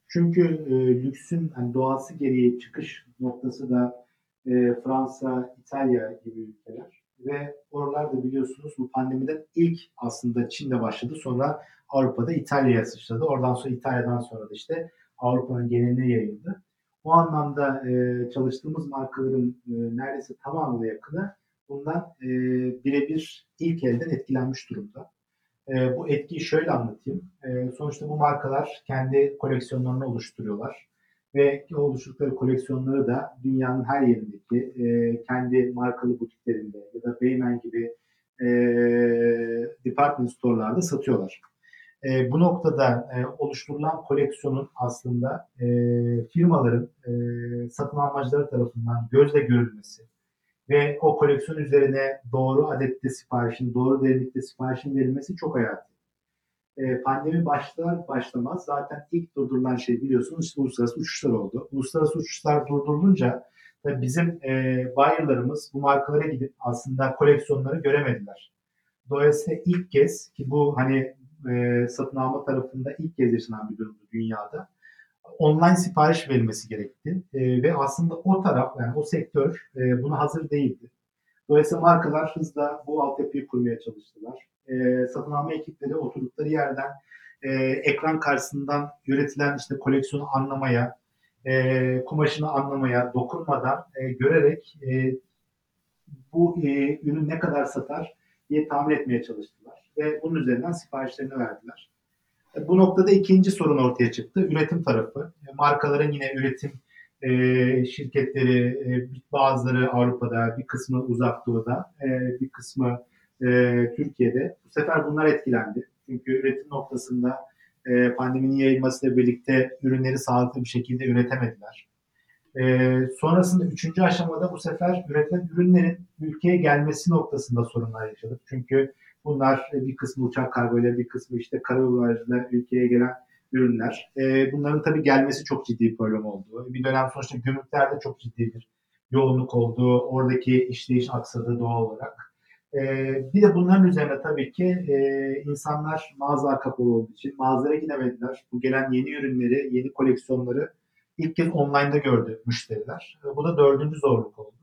Çünkü e, lüksün hani doğası gereği çıkış noktası da e, Fransa, İtalya gibi ülkeler ve oralarda biliyorsunuz bu pandemiden ilk aslında Çin'de başladı. Sonra Avrupa'da İtalya'ya sıçradı. Oradan sonra İtalya'dan sonra da işte Avrupa'nın geneline yayıldı. O anlamda e, çalıştığımız markaların e, neredeyse tamamına yakını bundan e, birebir ilk elden etkilenmiş durumda. E, bu etkiyi şöyle anlatayım. E, sonuçta bu markalar kendi koleksiyonlarını oluşturuyorlar. Ve oluşturdukları koleksiyonları da dünyanın her yerindeki e, kendi markalı butiklerinde ya da Beymen gibi e, department store'larda satıyorlar. E, bu noktada e, oluşturulan koleksiyonun aslında e, firmaların e, satın almacıları tarafından gözle görülmesi ve o koleksiyon üzerine doğru adette siparişin, doğru derinlikte siparişin verilmesi çok hayati. E, pandemi başlar başlamaz zaten ilk durdurulan şey biliyorsunuz işte uluslararası uçuşlar oldu. Uluslararası uçuşlar durdurulunca bizim e, buyer'larımız bu markalara gidip aslında koleksiyonları göremediler. Dolayısıyla ilk kez ki bu hani e, satın alma tarafında ilk kez yaşanan bir durumdu dünyada. Online sipariş verilmesi gerekti e, ve aslında o taraf yani o sektör e, buna hazır değildi. Dolayısıyla markalar hızla bu altyapıyı kurmaya çalıştılar. E, satın alma ekipleri oturdukları yerden e, ekran karşısından üretilen işte koleksiyonu anlamaya, e, kumaşını anlamaya, dokunmadan e, görerek e, bu e, ürün ne kadar satar diye tahmin etmeye çalıştılar. Ve bunun üzerinden siparişlerini verdiler. E, bu noktada ikinci sorun ortaya çıktı. Üretim tarafı. E, markaların yine üretim e, şirketleri, bazıları Avrupa'da, bir kısmı Uzak Doğu'da, bir kısmı Türkiye'de. Bu sefer bunlar etkilendi. Çünkü üretim noktasında pandeminin yayılmasıyla birlikte ürünleri sağlıklı bir şekilde üretemediler. E, sonrasında üçüncü aşamada bu sefer üretilen ürünlerin ülkeye gelmesi noktasında sorunlar yaşadık. Çünkü bunlar bir kısmı uçak kargoyla bir kısmı işte karayollarıyla ülkeye gelen ürünler. E, bunların tabii gelmesi çok ciddi bir problem oldu. Bir dönem sonuçta gümrüklerde çok ciddi bir yoğunluk oldu. Oradaki işleyiş aksadı doğal olarak. E, bir de bunların üzerine tabii ki e, insanlar mağazalar kapalı olduğu için mağazalara gidemediler. Bu gelen yeni ürünleri, yeni koleksiyonları ilk kez online'da gördü müşteriler. Bu da dördüncü zorluk oldu.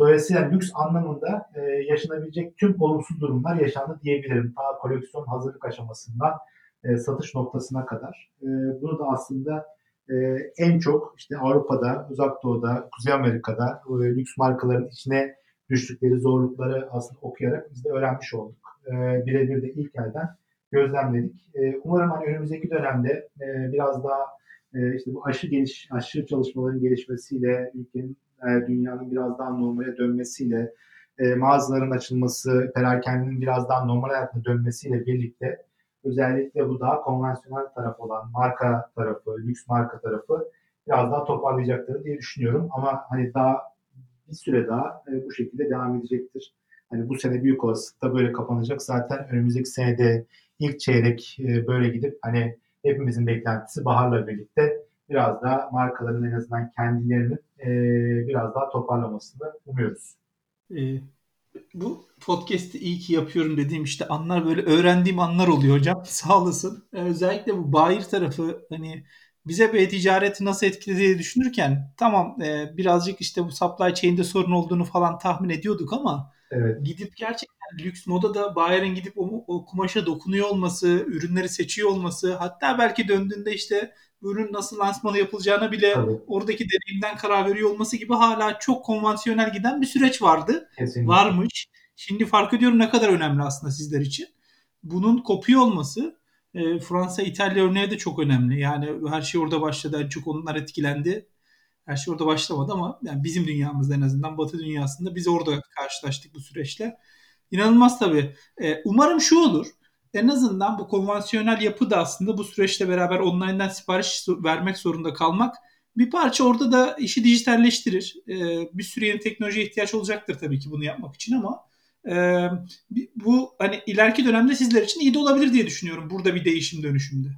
Dolayısıyla lüks anlamında e, yaşanabilecek tüm olumsuz durumlar yaşandı diyebilirim. Ta koleksiyon hazırlık aşamasından e, satış noktasına kadar. E, bunu da aslında e, en çok işte Avrupa'da, Uzak Doğu'da, Kuzey Amerika'da e, lüks markaların içine düştükleri zorlukları aslında okuyarak biz de öğrenmiş olduk. E, birebir de ilk elden gözlemledik. E, umarım hani önümüzdeki dönemde e, biraz daha e, işte bu aşı geliş, aşı çalışmaların gelişmesiyle ülkenin, e, dünyanın biraz daha normale dönmesiyle e, mağazaların açılması, perakendinin biraz daha normal hayatına dönmesiyle birlikte özellikle bu daha konvansiyonel taraf olan marka tarafı, lüks marka tarafı biraz daha toparlayacakları diye düşünüyorum. Ama hani daha bir süre daha e, bu şekilde devam edecektir. Hani bu sene büyük olasılıkla böyle kapanacak. Zaten önümüzdeki senede ilk çeyrek e, böyle gidip hani hepimizin beklentisi baharla birlikte biraz daha markaların en azından kendilerinin e, biraz daha toparlamasını umuyoruz.
E, bu podcast'i iyi ki yapıyorum dediğim işte anlar böyle öğrendiğim anlar oluyor hocam. [LAUGHS] Sağ olasın. E, özellikle bu bayır tarafı hani bize bir ticareti nasıl etkilediği düşünürken tamam e, birazcık işte bu supply chain'de sorun olduğunu falan tahmin ediyorduk ama evet. gidip gerçekten lüks modada Bayer'in gidip o, o kumaşa dokunuyor olması, ürünleri seçiyor olması hatta belki döndüğünde işte ürün nasıl lansmanı yapılacağına bile Tabii. oradaki deneyimden karar veriyor olması gibi hala çok konvansiyonel giden bir süreç vardı. Kesinlikle. Varmış. Şimdi fark ediyorum ne kadar önemli aslında sizler için. Bunun kopuyor olması e, Fransa, İtalya örneği de çok önemli. Yani her şey orada başladı. En çok onlar etkilendi. Her şey orada başlamadı ama yani bizim dünyamızda en azından Batı dünyasında biz orada karşılaştık bu süreçle. İnanılmaz tabii. E, umarım şu olur. En azından bu konvansiyonel yapı da aslında bu süreçle beraber online'dan sipariş vermek zorunda kalmak bir parça orada da işi dijitalleştirir. E, bir sürü yeni teknolojiye ihtiyaç olacaktır tabii ki bunu yapmak için ama e, bu hani ileriki dönemde sizler için iyi de olabilir diye düşünüyorum burada bir değişim dönüşümde.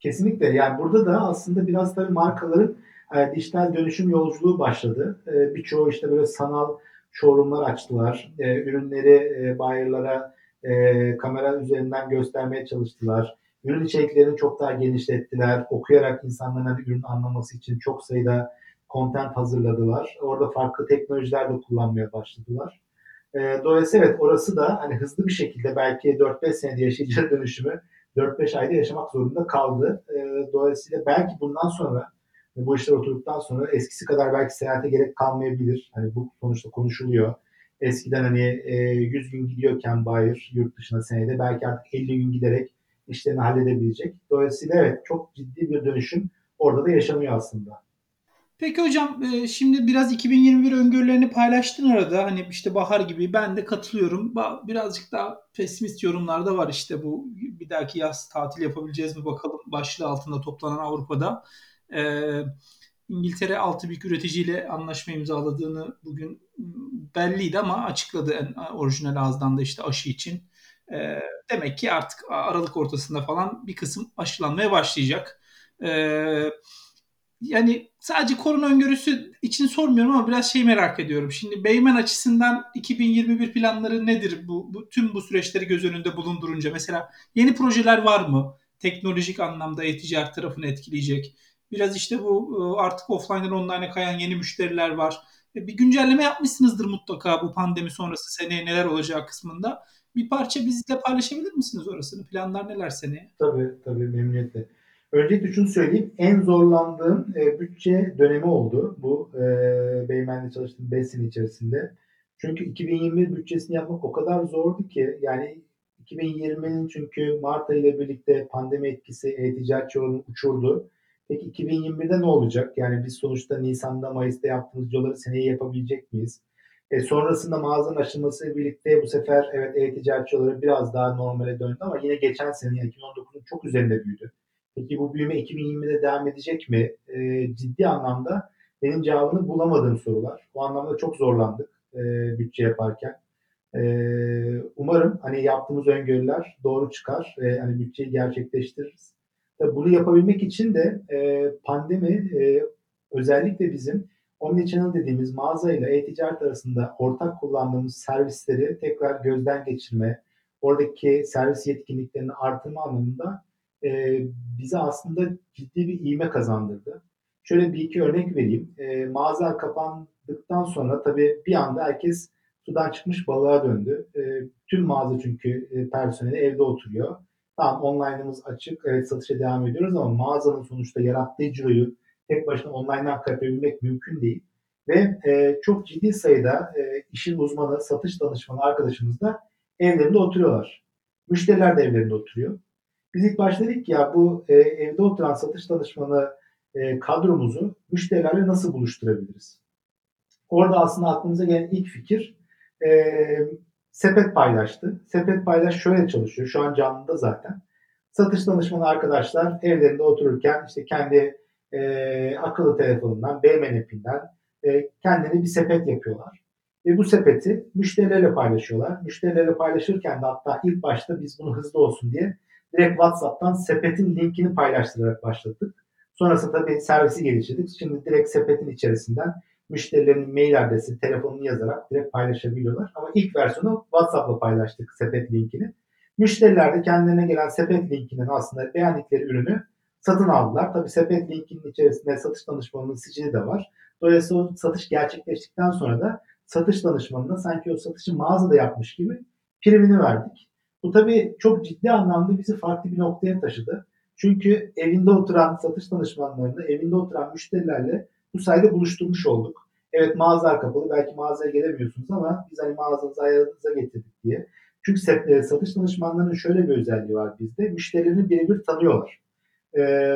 Kesinlikle yani burada da aslında biraz tabii markaların e, dijital dönüşüm yolculuğu başladı. E, birçoğu işte böyle sanal showroomlar açtılar. E, ürünleri e, buyer'lara e, kamera üzerinden göstermeye çalıştılar. Ürün içeriklerini çok daha genişlettiler. Okuyarak insanların hani ürün anlaması için çok sayıda content hazırladılar. Orada farklı teknolojiler de kullanmaya başladılar. E, dolayısıyla evet orası da hani hızlı bir şekilde belki 4-5 senede yaşayacağı [LAUGHS] dönüşümü 4-5 ayda yaşamak zorunda kaldı. E, dolayısıyla belki bundan sonra bu işler oturduktan sonra eskisi kadar belki seyahate gerek kalmayabilir. Hani bu sonuçta konuşuluyor. Eskiden hani e, 100 gün gidiyorken buyer yurt dışına senede belki artık 50 gün giderek işlerini halledebilecek. Dolayısıyla evet çok ciddi bir dönüşüm orada da yaşanıyor aslında.
Peki hocam e, şimdi biraz 2021 öngörülerini paylaştın arada. Hani işte bahar gibi ben de katılıyorum. Birazcık daha pesimist yorumlar da var işte bu bir dahaki yaz tatil yapabileceğiz mi bakalım başlığı altında toplanan Avrupa'da. E, İngiltere altı büyük üreticiyle anlaşma imzaladığını bugün belliydi ama açıkladı en orijinal ağızdan da işte aşı için. E, demek ki artık Aralık ortasında falan bir kısım aşılanmaya başlayacak. E, yani sadece korona öngörüsü için sormuyorum ama biraz şey merak ediyorum. Şimdi Beymen açısından 2021 planları nedir bu, bu tüm bu süreçleri göz önünde bulundurunca? Mesela yeni projeler var mı? Teknolojik anlamda e-ticaret tarafını etkileyecek. Biraz işte bu e, artık offline'dan online'a kayan yeni müşteriler var. E, Bir güncelleme yapmışsınızdır mutlaka bu pandemi sonrası seneye neler olacağı kısmında. Bir parça bizle paylaşabilir misiniz orasını? Planlar neler seneye?
Tabii tabii memnuniyetle. Öncelikle şunu söyleyeyim. En zorlandığım e, bütçe dönemi oldu. Bu e, Beymen'de çalıştığım 5 sene içerisinde. Çünkü 2021 bütçesini yapmak o kadar zordu ki yani 2020'nin çünkü Mart ayı ile birlikte pandemi etkisi e-ticaret yolunu uçurdu. Peki 2021'de ne olacak? Yani biz sonuçta Nisan'da Mayıs'ta yaptığımız yolları seneye yapabilecek miyiz? E, sonrasında mağazanın açılması birlikte bu sefer evet e-ticaret yolları biraz daha normale döndü ama yine geçen sene yani 2019'un çok üzerinde büyüdü. Peki bu büyüme 2020'de devam edecek mi? E, ciddi anlamda benim cevabını bulamadığım sorular. Bu anlamda çok zorlandık e, bütçe yaparken. E, umarım hani yaptığımız öngörüler doğru çıkar ve hani bütçeyi gerçekleştiririz. Tabii bunu yapabilmek için de e, pandemi e, özellikle bizim Omnichannel dediğimiz mağaza ile e-ticaret arasında ortak kullandığımız servisleri tekrar gözden geçirme, oradaki servis yetkinliklerini artırma anlamında e, bize aslında ciddi bir iğme kazandırdı. Şöyle bir iki örnek vereyim. E, mağaza kapandıktan sonra tabii bir anda herkes sudan çıkmış balığa döndü. E, tüm mağaza çünkü e, personeli evde oturuyor. Tamam online'ımız açık, evet satışa devam ediyoruz ama mağazanın sonuçta yarattığı ciroyu tek başına online'dan kapabilmek mümkün değil. Ve e, çok ciddi sayıda e, işin uzmanı, satış danışmanı arkadaşımız da evlerinde oturuyorlar. Müşteriler de evlerinde oturuyor. Biz ilk başta dedik ya bu e, evde oturan satış danışmanı e, kadromuzu müşterilerle nasıl buluşturabiliriz? Orada aslında aklımıza gelen ilk fikir e, sepet paylaştı. Sepet paylaş şöyle çalışıyor. Şu an canlıda zaten. Satış danışmanı arkadaşlar evlerinde otururken işte kendi e, akıllı telefonundan, Beymen app'inden e, kendine bir sepet yapıyorlar. Ve bu sepeti müşterilerle paylaşıyorlar. Müşterilerle paylaşırken de hatta ilk başta biz bunu hızlı olsun diye direkt WhatsApp'tan sepetin linkini paylaştırarak başladık. Sonrasında tabii servisi geliştirdik. Şimdi direkt sepetin içerisinden müşterilerin mail adresi, telefonunu yazarak direkt paylaşabiliyorlar. Ama ilk versiyonu WhatsApp'la paylaştık sepet linkini. Müşteriler de kendilerine gelen sepet linkinin aslında beğendikleri ürünü satın aldılar. Tabii sepet linkinin içerisinde satış danışmanının sicili de var. Dolayısıyla o satış gerçekleştikten sonra da satış danışmanına sanki o satışı mağazada yapmış gibi primini verdik. Bu tabii çok ciddi anlamda bizi farklı bir noktaya taşıdı. Çünkü evinde oturan satış danışmanlarını, evinde oturan müşterilerle bu sayede buluşturmuş olduk. Evet mağazalar kapalı, belki mağazaya gelemiyorsunuz ama biz hani mağazanızı ayağınıza getirdik diye. Çünkü satış danışmanlarının şöyle bir özelliği var bizde. Müşterilerini birebir tanıyorlar.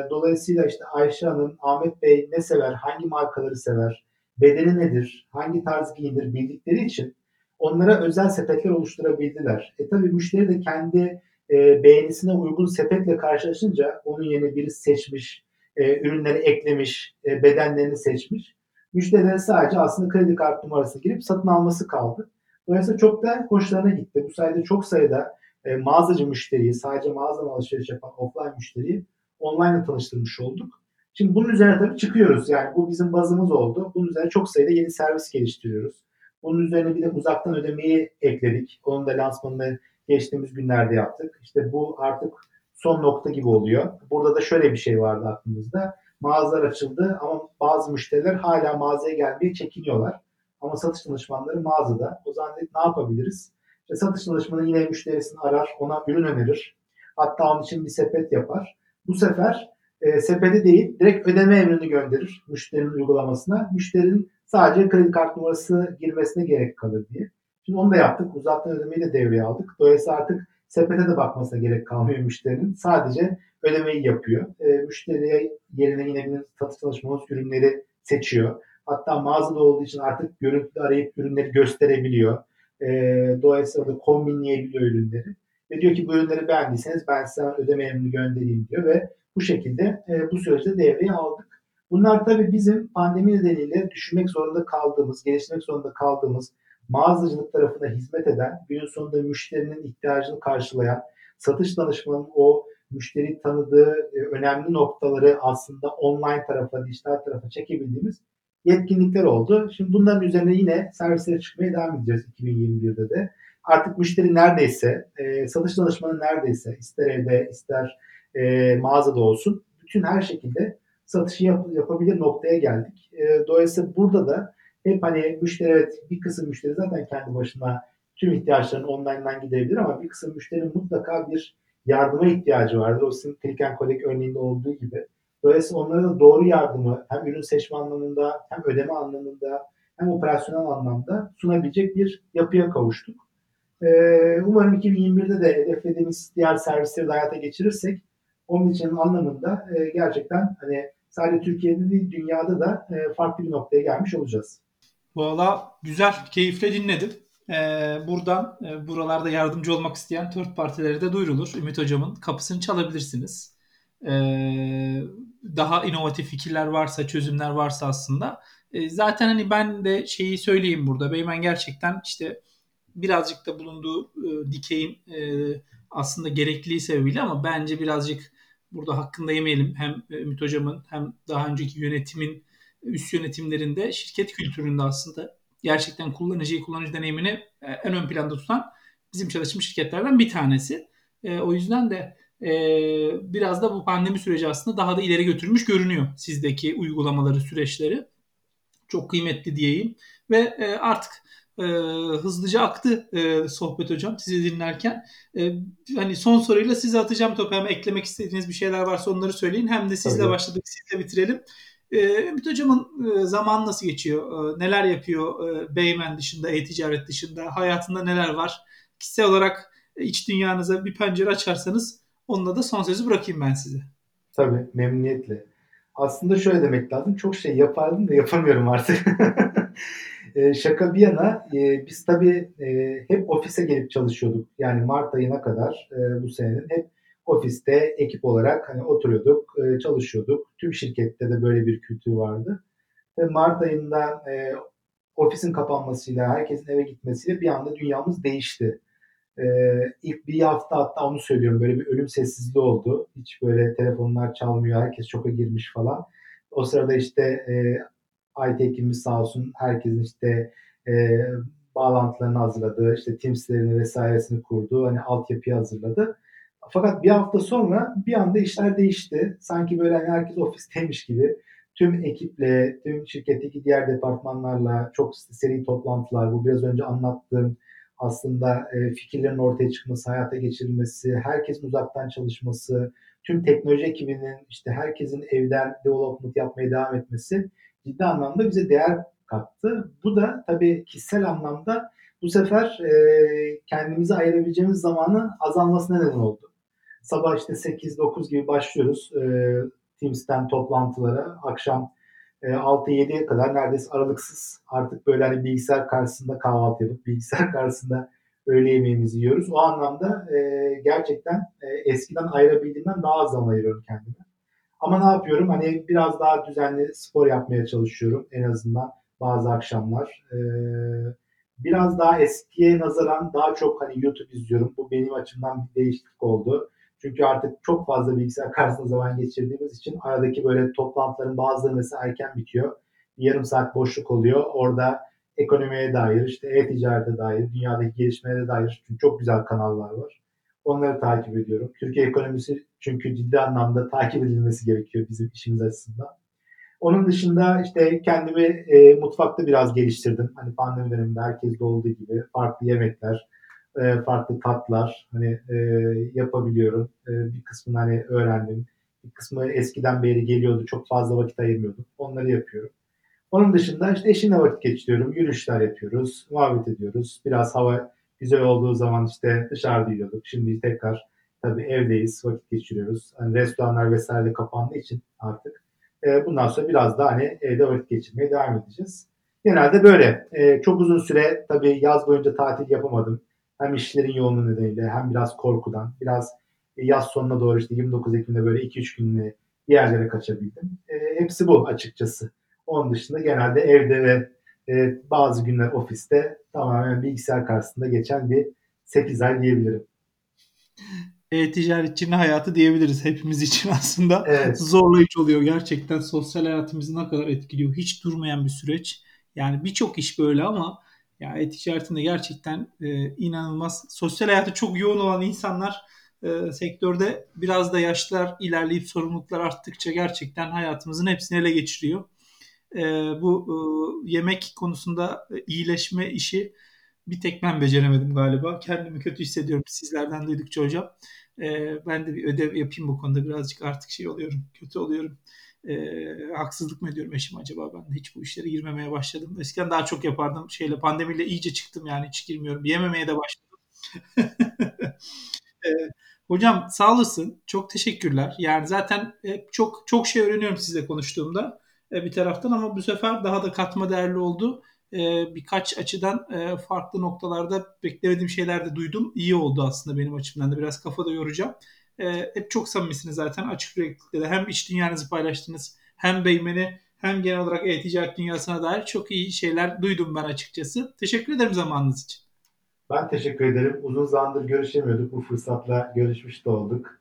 Dolayısıyla işte Ayşe Hanım, Ahmet Bey ne sever, hangi markaları sever, bedeni nedir, hangi tarz giyinir bildikleri için onlara özel sepetler oluşturabildiler. E tabii müşteri de kendi e, beğenisine uygun sepetle karşılaşınca onun yerine biri seçmiş, e, ürünleri eklemiş, e, bedenlerini seçmiş. Müşterilerin sadece aslında kredi kart numarası girip satın alması kaldı. Dolayısıyla çok da hoşlarına gitti. Bu sayede çok sayıda e, mağazacı müşteriyi, sadece mağazadan alışveriş yapan offline müşteriyi online tanıştırmış olduk. Şimdi bunun üzerine tabii çıkıyoruz. Yani bu bizim bazımız oldu. Bunun üzerine çok sayıda yeni servis geliştiriyoruz. Bunun üzerine bir de uzaktan ödemeyi ekledik. Onun da lansmanını geçtiğimiz günlerde yaptık. İşte bu artık son nokta gibi oluyor. Burada da şöyle bir şey vardı aklımızda. Mağazalar açıldı ama bazı müşteriler hala mağazaya gelmeye çekiniyorlar. Ama satış danışmanları mağazada. O zaman ne yapabiliriz? İşte satış danışmanı yine müşterisini arar, ona ürün önerir. Hatta onun için bir sepet yapar. Bu sefer e, sepeti değil direkt ödeme emrini gönderir müşterinin uygulamasına. Müşterinin sadece kredi kart numarası girmesine gerek kalır diye. Şimdi onu da yaptık. Uzaktan ödemeyi de devreye aldık. Dolayısıyla artık sepete de bakmasına gerek kalmıyor müşterinin. Sadece ödemeyi yapıyor. E, müşteriye yerine yine bir satış çalışmamız ürünleri seçiyor. Hatta mağazada olduğu için artık görüntülü arayıp ürünleri gösterebiliyor. E, dolayısıyla da kombinleyebiliyor ürünleri. Ve diyor ki bu ürünleri beğendiyseniz ben size ödeme emrini göndereyim diyor ve bu şekilde e, bu süreçte devreye aldık. Bunlar tabii bizim pandemi nedeniyle düşünmek zorunda kaldığımız, geliştirmek zorunda kaldığımız mağazacılık tarafına hizmet eden, günün sonunda müşterinin ihtiyacını karşılayan, satış danışmanının o müşteri tanıdığı e, önemli noktaları aslında online tarafa, dijital tarafa çekebildiğimiz yetkinlikler oldu. Şimdi bunların üzerine yine servislere çıkmaya devam edeceğiz 2021'de de. Artık müşteri neredeyse, e, satış danışmanı neredeyse, ister evde ister e, mağazada olsun, bütün her şekilde satışı yap, yapabilir noktaya geldik. E, dolayısıyla burada da hep hani müşteri evet bir kısım müşteri zaten kendi başına tüm ihtiyaçlarını online'dan gidebilir ama bir kısım müşterinin mutlaka bir yardıma ihtiyacı vardır. O sizin click and örneğinde olduğu gibi. Dolayısıyla onlara da doğru yardımı hem ürün seçme anlamında hem ödeme anlamında hem operasyonel anlamda sunabilecek bir yapıya kavuştuk. Ee, umarım 2021'de de hedeflediğimiz diğer servisleri de hayata geçirirsek onun için anlamında e, gerçekten hani sadece Türkiye'de değil dünyada da e, farklı bir noktaya gelmiş olacağız.
Valla güzel, keyifle dinledim. Ee, buradan e, buralarda yardımcı olmak isteyen third partilere de duyurulur. Ümit Hocam'ın kapısını çalabilirsiniz. Ee, daha inovatif fikirler varsa, çözümler varsa aslında. E, zaten hani ben de şeyi söyleyeyim burada. Beymen gerçekten işte birazcık da bulunduğu e, dikeyin e, aslında gerekliliği sebebiyle ama bence birazcık burada hakkında yemeyelim. Hem Ümit Hocam'ın hem daha önceki yönetimin üst yönetimlerinde şirket kültüründe aslında gerçekten kullanıcıyı, kullanıcı deneyimini e, en ön planda tutan bizim çalışmış şirketlerden bir tanesi. E, o yüzden de e, biraz da bu pandemi süreci aslında daha da ileri götürmüş görünüyor sizdeki uygulamaları, süreçleri. Çok kıymetli diyeyim. Ve e, artık e, hızlıca aktı e, sohbet hocam sizi dinlerken. E, hani son soruyla size atacağım topu. Hem eklemek istediğiniz bir şeyler varsa onları söyleyin. Hem de sizle Tabii. başladık, sizle bitirelim. E, Ümit Hocam'ın e, zaman nasıl geçiyor? E, neler yapıyor e, Beymen dışında, e-ticaret dışında? Hayatında neler var? Kişisel olarak iç dünyanıza bir pencere açarsanız onunla da son sözü bırakayım ben size.
Tabii memnuniyetle. Aslında şöyle demek lazım. Çok şey yapardım da yapamıyorum artık. [LAUGHS] e, şaka bir yana e, biz tabii e, hep ofise gelip çalışıyorduk. Yani Mart ayına kadar e, bu senenin hep ofiste ekip olarak hani oturuyorduk, e, çalışıyorduk. Tüm şirkette de böyle bir kültür vardı. Ve Mart ayında e, ofisin kapanmasıyla, herkesin eve gitmesiyle bir anda dünyamız değişti. E, ilk bir hafta hatta onu söylüyorum böyle bir ölüm sessizliği oldu. Hiç böyle telefonlar çalmıyor, herkes şoka girmiş falan. O sırada işte e, IT ekibimiz sağ olsun herkesin işte e, bağlantılarını hazırladı, işte Teams'lerini vesairesini kurdu, hani altyapıyı hazırladı. Fakat bir hafta sonra bir anda işler değişti. Sanki böyle hani herkes ofisteymiş gibi tüm ekiple, tüm şirketteki diğer departmanlarla çok seri toplantılar, bu biraz önce anlattığım aslında e, fikirlerin ortaya çıkması, hayata geçirilmesi, herkesin uzaktan çalışması, tüm teknoloji ekibinin işte herkesin evden development yapmaya devam etmesi ciddi anlamda bize değer kattı. Bu da tabii kişisel anlamda bu sefer e, kendimize ayırabileceğimiz zamanı azalmasına neden oldu. Sabah işte 8-9 gibi başlıyoruz e, Teams'ten toplantılara. Akşam e, 6-7'ye kadar neredeyse aralıksız artık böyle hani bilgisayar karşısında kahvaltı yapıp bilgisayar [LAUGHS] karşısında öğle yemeğimizi yiyoruz. O anlamda e, gerçekten e, eskiden ayırabildiğimden daha az zaman ayırıyorum kendime. Ama ne yapıyorum? Hani biraz daha düzenli spor yapmaya çalışıyorum en azından bazı akşamlar. E, biraz daha eskiye nazaran daha çok hani YouTube izliyorum. Bu benim açımdan bir değişiklik oldu. Çünkü artık çok fazla bilgisayar karşısında zaman geçirdiğimiz için aradaki böyle toplantıların bazıları mesela erken bitiyor. Bir yarım saat boşluk oluyor. Orada ekonomiye dair, işte e-ticarete dair, dünyadaki gelişmelere dair çünkü çok güzel kanallar var. Onları takip ediyorum. Türkiye ekonomisi çünkü ciddi anlamda takip edilmesi gerekiyor bizim işimiz açısından. Onun dışında işte kendimi e, mutfakta biraz geliştirdim. Hani pandemi döneminde herkes olduğu gibi farklı yemekler, e, farklı tatlar hani e, yapabiliyorum. E, bir kısmını hani öğrendim. Bir kısmı eskiden beri geliyordu. Çok fazla vakit ayırmıyordum. Onları yapıyorum. Onun dışında işte eşimle vakit geçiriyorum. Yürüyüşler yapıyoruz. Muhabbet ediyoruz. Biraz hava güzel olduğu zaman işte dışarıda yiyorduk. Şimdi tekrar tabii evdeyiz. Vakit geçiriyoruz. Hani restoranlar vesaire kapandığı için artık E, bundan sonra biraz daha hani evde vakit geçirmeye devam edeceğiz. Genelde böyle. E, çok uzun süre tabii yaz boyunca tatil yapamadım. Hem işlerin yoğunluğu nedeniyle hem biraz korkudan, biraz yaz sonuna doğru işte 29 Ekim'de böyle 2-3 günlüğüne bir yerlere kaçabildim. E, hepsi bu açıkçası. Onun dışında genelde evde ve e, bazı günler ofiste tamamen bilgisayar karşısında geçen bir 8 ay diyebilirim.
E-ticaretçinin hayatı diyebiliriz hepimiz için [LAUGHS] aslında.
Evet.
Zorlayıcı oluyor gerçekten. Sosyal hayatımızı ne kadar etkiliyor. Hiç durmayan bir süreç. Yani birçok iş böyle ama ya e-ticaretinde gerçekten e, inanılmaz. Sosyal hayatı çok yoğun olan insanlar e, sektörde biraz da yaşlar ilerleyip sorumluluklar arttıkça gerçekten hayatımızın hepsini ele geçiriyor. E, bu e, yemek konusunda iyileşme işi bir tek ben beceremedim galiba. Kendimi kötü hissediyorum sizlerden duydukça hocam. E, ben de bir ödev yapayım bu konuda birazcık artık şey oluyorum, kötü oluyorum. E, haksızlık mı ediyorum eşim acaba? Ben hiç bu işlere girmemeye başladım. Eskiden daha çok yapardım. Şeyle pandemiyle iyice çıktım yani hiç girmiyorum. Yememeye de başladım. [LAUGHS] e, hocam sağ olasın. Çok teşekkürler. Yani zaten çok çok şey öğreniyorum sizle konuştuğumda e, bir taraftan ama bu sefer daha da katma değerli oldu e, birkaç açıdan e, farklı noktalarda beklemediğim şeyler de duydum. İyi oldu aslında benim açımdan da biraz kafada yoracağım. E, hep çok samimisiniz zaten açık yüreklilikle de hem iç dünyanızı paylaştınız hem Beymen'i hem genel olarak e-ticaret dünyasına dair çok iyi şeyler duydum ben açıkçası. Teşekkür ederim zamanınız için.
Ben teşekkür ederim. Uzun zamandır görüşemiyorduk. Bu fırsatla görüşmüş de olduk.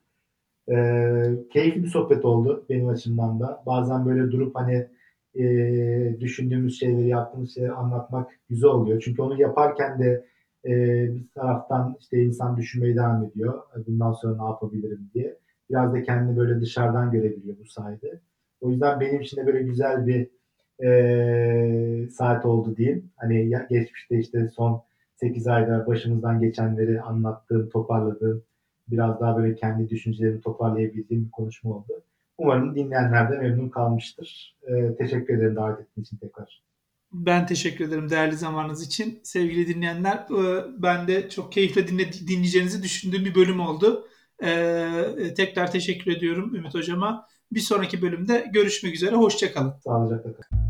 Ee, keyifli bir sohbet oldu benim açımdan da. Bazen böyle durup hani e, düşündüğümüz şeyleri, yaptığımız şeyleri anlatmak güzel oluyor. Çünkü onu yaparken de e, bir taraftan işte insan düşünmeye devam ediyor. Bundan sonra ne yapabilirim diye. Biraz da kendini böyle dışarıdan görebiliyor bu sayede. O yüzden benim için de böyle güzel bir e, saat oldu diyeyim. Hani geçmişte işte son 8 ayda başımızdan geçenleri anlattığım, toparladığım, biraz daha böyle kendi düşüncelerimi toparlayabildiğim bir konuşma oldu. Umarım dinleyenler de memnun kalmıştır. Ee, teşekkür ederim davet ettiğiniz için tekrar.
Ben teşekkür ederim değerli zamanınız için. Sevgili dinleyenler, e, ben de çok keyifle dinle, dinleyeceğinizi düşündüğüm bir bölüm oldu. Ee, tekrar teşekkür ediyorum Ümit Hocama. Bir sonraki bölümde görüşmek üzere. Hoşçakalın.
Sağlıcakla kalın.